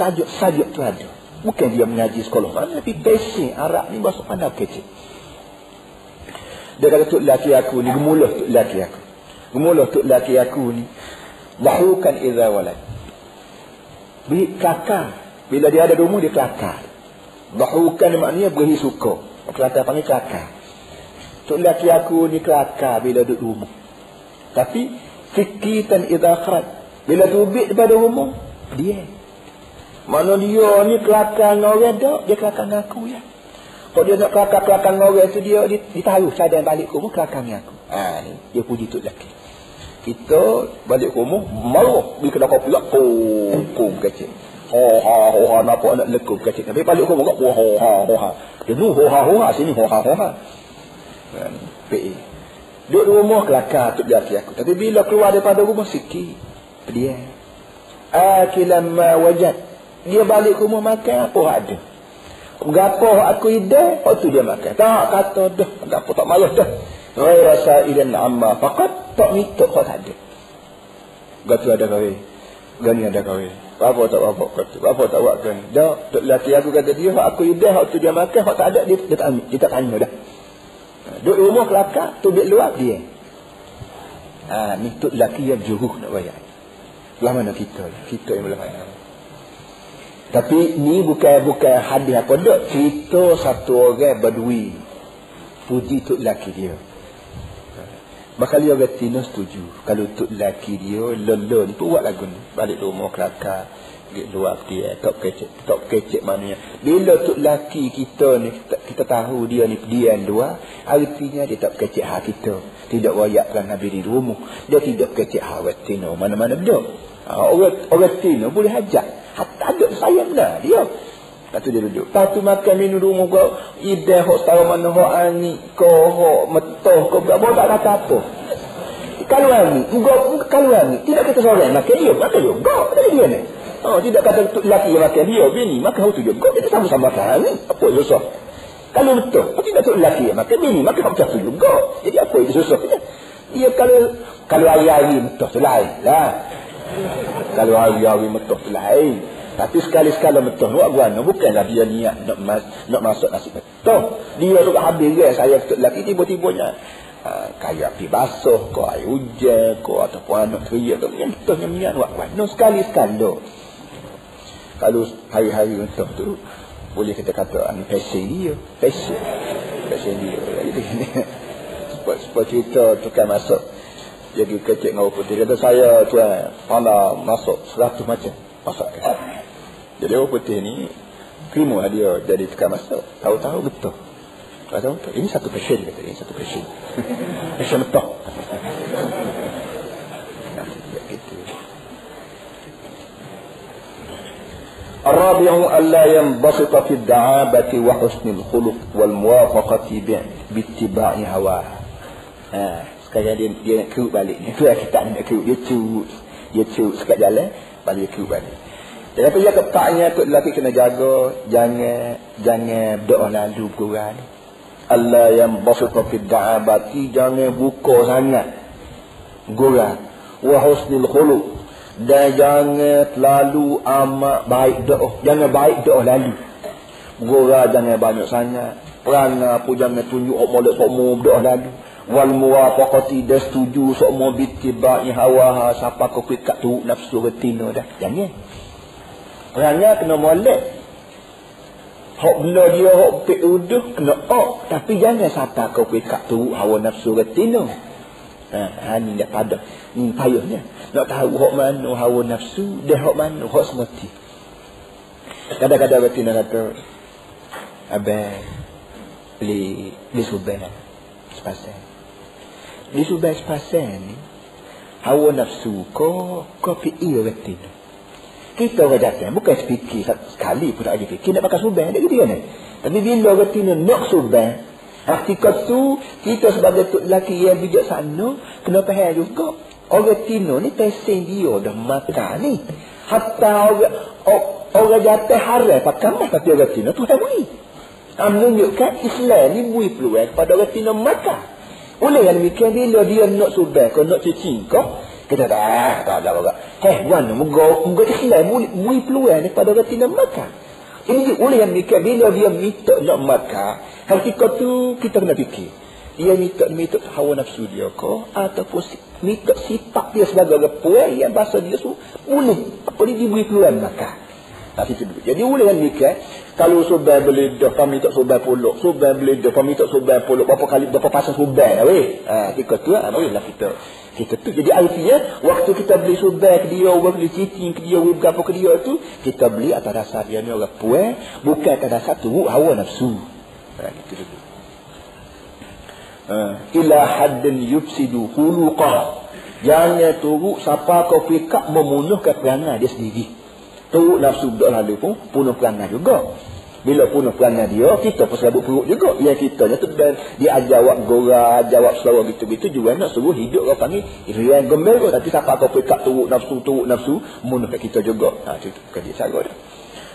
Sajuk-sajuk tu ada Bukan dia mengaji sekolah Tapi pesi Arab ni Masuk mana kecil Dia kata tu laki aku ni Gemuluh tu laki aku Gemuluh tu laki aku ni Lahukan idza walad. Bi kelakar. Bila dia ada rumah dia kelakar. Lahukan maknanya beri suka. Kelakar panggil kelakar. Tok laki aku ni kelakar bila duduk rumah. Tapi sikitan idza kharaj. Bila tubik daripada rumah, dia. Mana dia ni kelakar dengan orang tak, dia kelakar dengan aku ya. Kalau dia nak kelakar-kelakar dengan orang tu, dia ditaruh cadang balik ke rumah, kelakar dengan aku. Ha, ni, dia puji tu lelaki. Kita balik ke rumah, malu. Bila kena kopi, kum, kum, kecil. Ho ha ho ha nampak nak lekuk kecil. Tapi balik ke rumah, ho ha ho ha. Dia tu ho ha ho ha, sini ho ha ho ha. Kan, PE. Duduk di rumah kelakar tu lelaki aku. Tapi bila keluar daripada rumah, sikit. Dia. Akilan ma wajad. Dia balik rumah makan apa ada? Gapo aku ide waktu dia makan. Tak kata dah gapo tak malas dah ghaira sa'ilan amma. Faqat tak minta kau tak ada. Gatu ada kau gani ada kau apa tak apa kata apa tak buat kan dah tok laki aku kata dia aku ide waktu dia makan hak tak ada dia, dia tak ambil dia tak tanya dah di rumah kelakar tubik luar dia. Ha ni tok laki yang juruh nak bayar. Lah mana kita? Kita yang boleh bayar. Tapi ni bukan bukan hadis apa dak. Cerita satu orang badui puji tu laki dia. Maka dia Tino setuju. Kalau tu laki dia lolo ni buat lagu ni. Balik rumah kelakar pergi luar dia tak kecek tak kecek maknanya bila tu laki kita ni kita, kita tahu dia ni pedian dua artinya dia tak kecek hak kita tidak wayakkan Nabi di rumah dia tidak kecek hak Tino mana-mana betul ha, orang orang Tino boleh hajat Hatta ada sayang dah dia. Lepas tu dia duduk. Lepas tu makan minum rumah kau. Ida hok tahu mana hok angin. Kau hok metoh. Kau berapa tak kata apa. Kalau. Kau kalau angin. Tidak kata seorang makan dia. Makan dia. Kau. Tadi dia ni. Oh, tidak kata lelaki yang makan dia. Bini. Makan hok tu juga. Kau kita sama-sama makan angin. Apa yang susah. Kalau betul. Kau tidak tahu lelaki yang makan bini. Makan hok tu juga. Jadi apa yang susah. Dia kalau kalau hari-hari betul tu lain lah. Kalau hari-hari metuh tu lain. Tapi sekali-sekala metuh buat guana. Bukanlah dia niat nak, mas, nak masuk nasi metuh. Dia tu habis ya, saya betul lagi tiba-tibanya. Uh, kayak api basuh, kau air hujan, kau ataupun anak teriak. Kau yang betul yang niat buat guana. Sekali-sekala. Kalau hari-hari metuh tu, boleh kita kata ni passion dia. Passion. Passion dia. Jadi, sebab cerita tukar masuk jadi kecil dengan putih. Kata saya tuan, pala masuk seratus macam masak. Jadi orang putih ni, lah dia jadi tukar masuk. Tahu-tahu betul. Tahu-tahu. Ini satu passion kata ini satu passion. passion betul. الرابع ألا ينبسط في الدعابة وحسن الخلق والموافقة باتباع هواه. آه. Sekarang dia, dia nak kerut balik. Itu yang kita nak kerut. Dia curut. Dia curut sekat jalan. Balik dia kerut balik. Dia kata, ya kepaknya tu lelaki kena jaga. Jangan, jangan berdoa lalu kurang. Allah yang basuta fi da'abati. Jangan buka sangat. Gurang. Wa husnil khuluq. Dan jangan terlalu amat baik doa. Jangan baik doa lalu. Gurang jangan banyak sangat. Perana pun jangan tunjuk. Oh, molek semua berdoa lalu wal muwafaqati dah setuju semua bittiba'i hawa siapa kau kat tu nafsu betina dah jangan orangnya kena molek hok benda dia hok pek uduh kena ok tapi jangan siapa kau kat tu hawa nafsu betina ha, ha ni dah pada ni payahnya. Nak tahu hok mana hawa nafsu dia hok mana hok semati. Kadang-kadang betina kata abang beli beli subah sepasang. Di sebelah pasal ni hawa nafsu ko ko fikir betul kita orang datang bukan fikir sekali pun tak ada fikir nak makan subang dia gitu kan tapi bila tina nak subang hakikat tu? Kita sebagai tuk lelaki yang bijaksana kena faham juga. Orang tina ni pesen dia dah makan ni. Hatta orang orang jatuh haram pakai tapi orang tina tu tak boleh menunjukkan Islam ni bui peluang kepada orang tina makan oleh yang demikian bila dia nak subah kau nak cuci kau kita tak ah, tak ada apa. Heh, wan mugo mugo Islam mui mui peluang ni pada orang tidak makan. Ini oleh yang demikian bila dia minta nak makan, hakikat tu kita kena fikir. Dia minta minta hawa nafsu dia ke ataupun minta sifat dia sebagai orang puan yang bahasa dia tu boleh apa dia diberi peluang makan. Tak situ dulu. Jadi boleh kan nikah kalau subai boleh dah kami tak subai pulak subai boleh dah kami tak subai pulak berapa kali berapa pasang subai dah weh. Ha, ketika tu ha, boleh lah kita. Kita tu. Jadi artinya waktu kita beli subai ke dia orang beli citing ke dia orang berapa ke dia tu kita beli atas dasar dia ni orang puan bukan atas dasar tu hawa nafsu. Ha, gitu dulu. Uh, ila haddin yufsidu khuluqah jangan turut siapa kau fikak memunuhkan perangai dia sendiri turut nafsu budak lalu pun punuh perangai juga. Bila punuh perangai dia kita pun serabut perut juga. Yang kita tu dan dia jawab gora jawab selawar gitu-gitu juga nak suruh hidup kau panggil yang gembel tapi siapa kau fikak turut nafsu turut nafsu memunuhkan kita juga. Ha, itu bukan dia cara dia.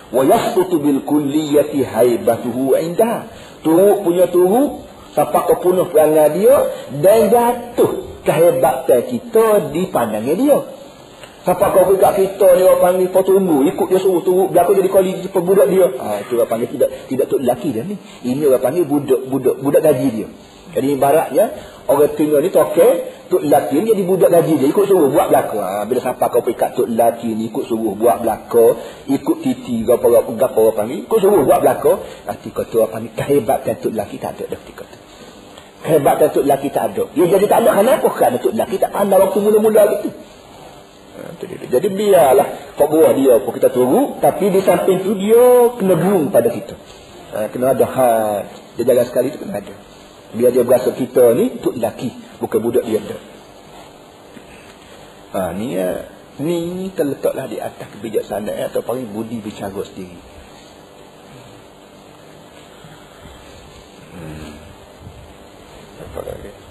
Wa yahbutu bil kulliyati haibatuhu indah turut punya turut Siapa kau punuh perangai dia dan jatuh kehebatan kita di pandangnya dia. Siapa kau kat kita ni orang panggil kau tunggu. Ikut dia suruh tunggu. Berlaku jadi kali budak dia. Ha, itu orang panggil tidak tidak tu lelaki dia ni. Ini orang panggil budak budak budak gaji dia. Jadi ibaratnya orang tinggal ni tokek tuk lelaki ni jadi budak gaji dia ikut suruh buat belaka. Ha, bila siapa kau pergi kat tuk lelaki ni ikut suruh buat belaka, ikut titi gapo gapo orang panggil, ikut suruh buat belaka, nanti kau tu orang panggil kehebatan tuk lelaki tak ada dah ketika tu hebat Datuk lelaki tak ada. Dia jadi tak ada kenapa? Kerana Datuk lelaki tak pandai waktu mula-mula gitu. Ha, jadi biarlah buah dia pun kita tunggu. Tapi di samping tu dia kena burung pada kita. Ha, kena ada had. Dia jaga sekali tu kena ada. Biar dia berasa kita ni Datuk lelaki. Bukan budak dia ada. Ha, ni ya. Ni terletaklah di atas kebijaksanaan atau paling budi bicara sendiri. apa lagi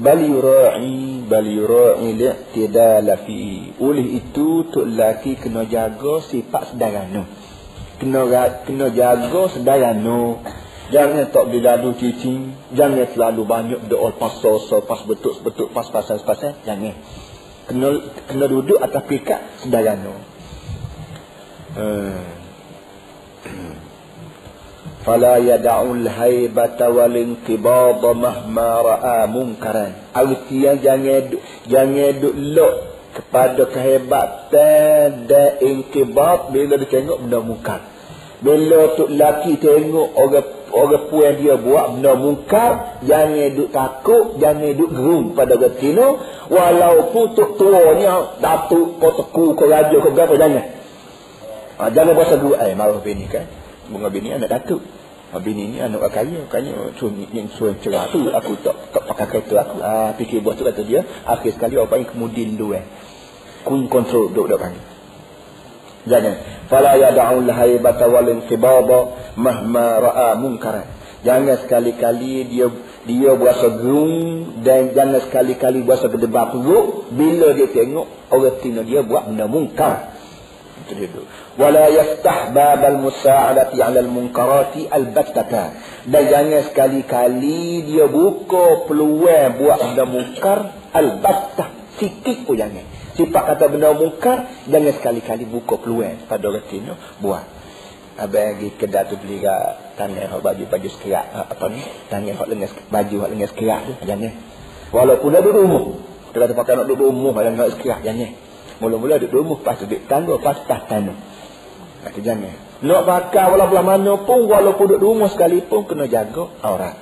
bal yura'i bal yura'i li'tidal fi oleh itu tok laki kena jaga sifat sederhana kena kena jaga sederhana jangan tak boleh lalu cicing jangan selalu banyak doa pas so pas betul betul pas pasal pasal jangan. Kena kena duduk atas pikat sederhana hmm. Haibata wal inqibad mahma ra'a munkaran. Artinya jangan jangan duduk lok kepada kehebatan dan inqibad bila dia tengok benda munkar bila tu laki tengok orang orang puan dia buat benda mungkar jangan duk takut jangan duk gerung pada betina walaupun tok tuanya datuk ko teku ko raja ko berapa jangan. Ha, jangan bahasa dua eh marah bini kan bunga bini anak datuk ha, bini ni anak kaya kaya suami yang suami cerah tu aku tak, tak pakai kereta aku ha, fikir buat tu kata dia akhir sekali orang panggil kemudian dua kun kontrol duk duk panggil Jangan. Fala yad'u al-haybata wal inqibada mahma ra'a munkaran. Jangan sekali-kali dia dia berasa gerung dan jangan sekali-kali berasa berdebar perut bila dia tengok orang tina dia buat benda mungkar. Itu dia tu. Wala yaftah babal musa'adati 'ala al-munkarati al-battata. Dan jangan sekali-kali dia buka peluang buat benda mungkar al-battah. Sikit pun jangan sifat kata benda mungkar jangan sekali-kali buka peluang pada orang tino buat abang pergi kedai tu beli kat tangan hak baju baju sekerak apa ni tangan hak lengas baju hak lengas sekerak tu jangan walaupun ada rumah kita kata pakai nak duduk rumah ada nak sekerak jangan mula-mula duduk rumah pas duduk tangga pas tas tanah. Kata jangan. Nak pakai walaupun mana pun walaupun duduk rumah sekalipun kena jaga orang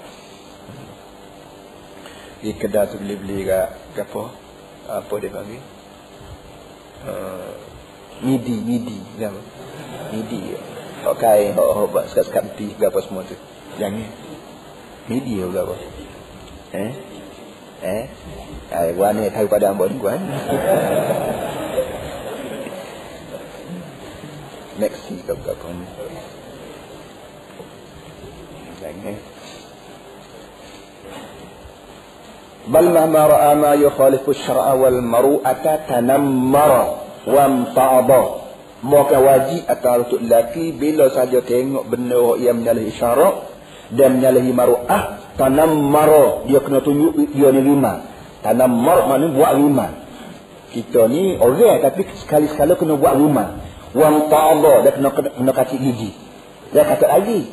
di kedai tu beli-beli kat apa? Apa dia panggil? Uh, midi midi. Kan midi. Hok kai hok hok buat sekat-sekat peti apa semua tu. Jangan midi ke apa eh? Eh? Ai gua ni tahu pada ambon gua kan Maxi ke apa ni jangan بل مهما رأى ما يخالف الشرع والمروءة تنمر وامتعض Maka wajib atas untuk lelaki bila saja tengok benda yang menyalahi syarak dan menyalahi maru'ah, tanam mara. Dia kena tunjuk dia ni lima. Tanam mar maknanya buat lima. Kita ni orang tapi sekali-sekala kena buat rumah. Wang ta'ala dia kena kena, kacik gigi. Dia kata lagi.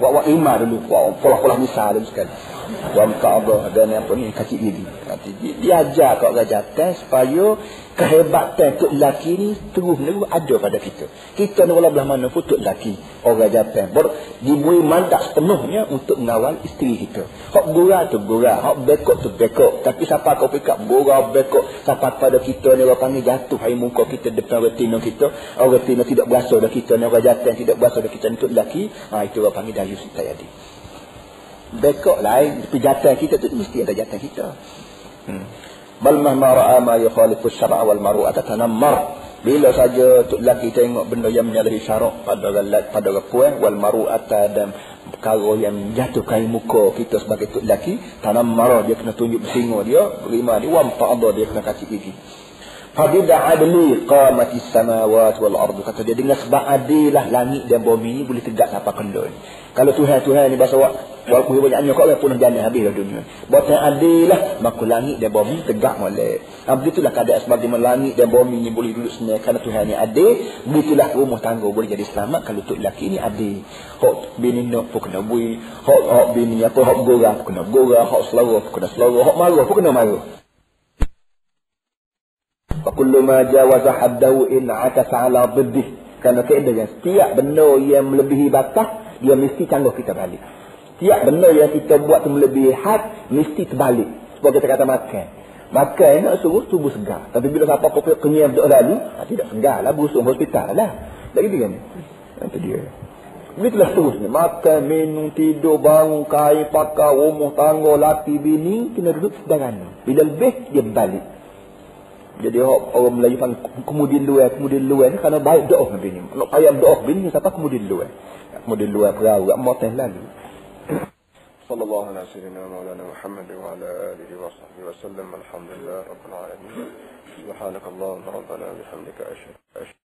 Buat-buat lima dulu. Buat pola-pola misal dulu sekali. Wang ta'ala dan apa ni kacik gigi. Kacik gigi. Dia ajar kat orang jantan supaya kehebatan tok lelaki ni terus menerus ada pada kita. Kita ni walau belah mana pun tok lelaki. Orang jantan. Ber, diberi mandat sepenuhnya untuk mengawal isteri kita. Hak gurau tu gurau. Hak bekok tu bekok. Tapi siapa kau pick up gurau bekok. Siapa pada kita ni orang panggil jatuh hari muka kita depan retina kita. Orang retina tidak berasa dah kita ni. Orang jantan tidak berasa dah kita ni tok lelaki. Ha, itu orang panggil dayus kita jadi. Bekok lain. Tapi jantan kita tu mesti ada jantan kita. Hmm. Bal mahma ra'a ma yukhalifu syar'a wal mar'ata tanammar. Bila saja tok lelaki tengok benda yang menyalahi syarak pada galat pada puan wal mar'ata dan perkara yang jatuhkan muka kita sebagai tok lelaki, tanammar dia kena tunjuk bersinga dia, berima dia, wam ta'adha dia kena kacik gigi. Fabida adli qamatis samawat wal ardu kata dia dengan sebab adilah langit dan bumi ni boleh tegak sampai kendul. Kalau Tuhan Tuhan ni bahasa awak walaupun banyaknya kau pun jalan habis lah dunia. Buat yang adilah maka langit dan bumi tegak molek. Ha, begitulah keadaan sebab langit dan bumi ni boleh duduk senyap kerana Tuhan ni adil. Begitulah rumah tangga boleh jadi selamat kalau tok lelaki ni adil. Hak bini nak pun kena bui. Hak hak bini apa hak gorah pun kena gorah. Hak selera pun kena selera. Hak marah pun kena marah. Fakullu ma jawaza haddahu in atasa ala. Kerana keadaan setiap benda yang melebihi batas, dia mesti cangguh kita balik. Setiap benda yang kita buat tu melebihi had, mesti terbalik. Sebab kita kata makan. Makan nak suruh tubuh segar. Tapi bila siapa kau kenyang duduk lalu, ha, tidak segar lah, busuk hospital lah. Tak gitu kan? Itu dia. Begitulah terusnya. Makan, minum, tidur, bangun, kain, pakai, rumah, tangga, laki, bini, kena duduk sederhana. Bila lebih, dia balik. Jadi orang Melayu kan kemudian luar, kemudian luar ni kerana baik doa Nabi ni. Nak payah doa bini siapa kemudian luar. Kemudian luar perahu, tak mahu tak lalu. Sallallahu alaihi wasallam. maulana Muhammad wa ala alihi wa sahbihi wa sallam. Alhamdulillah, Rabbil Alamin. Subhanakallah, Rabbana, bihamdika, ashadu.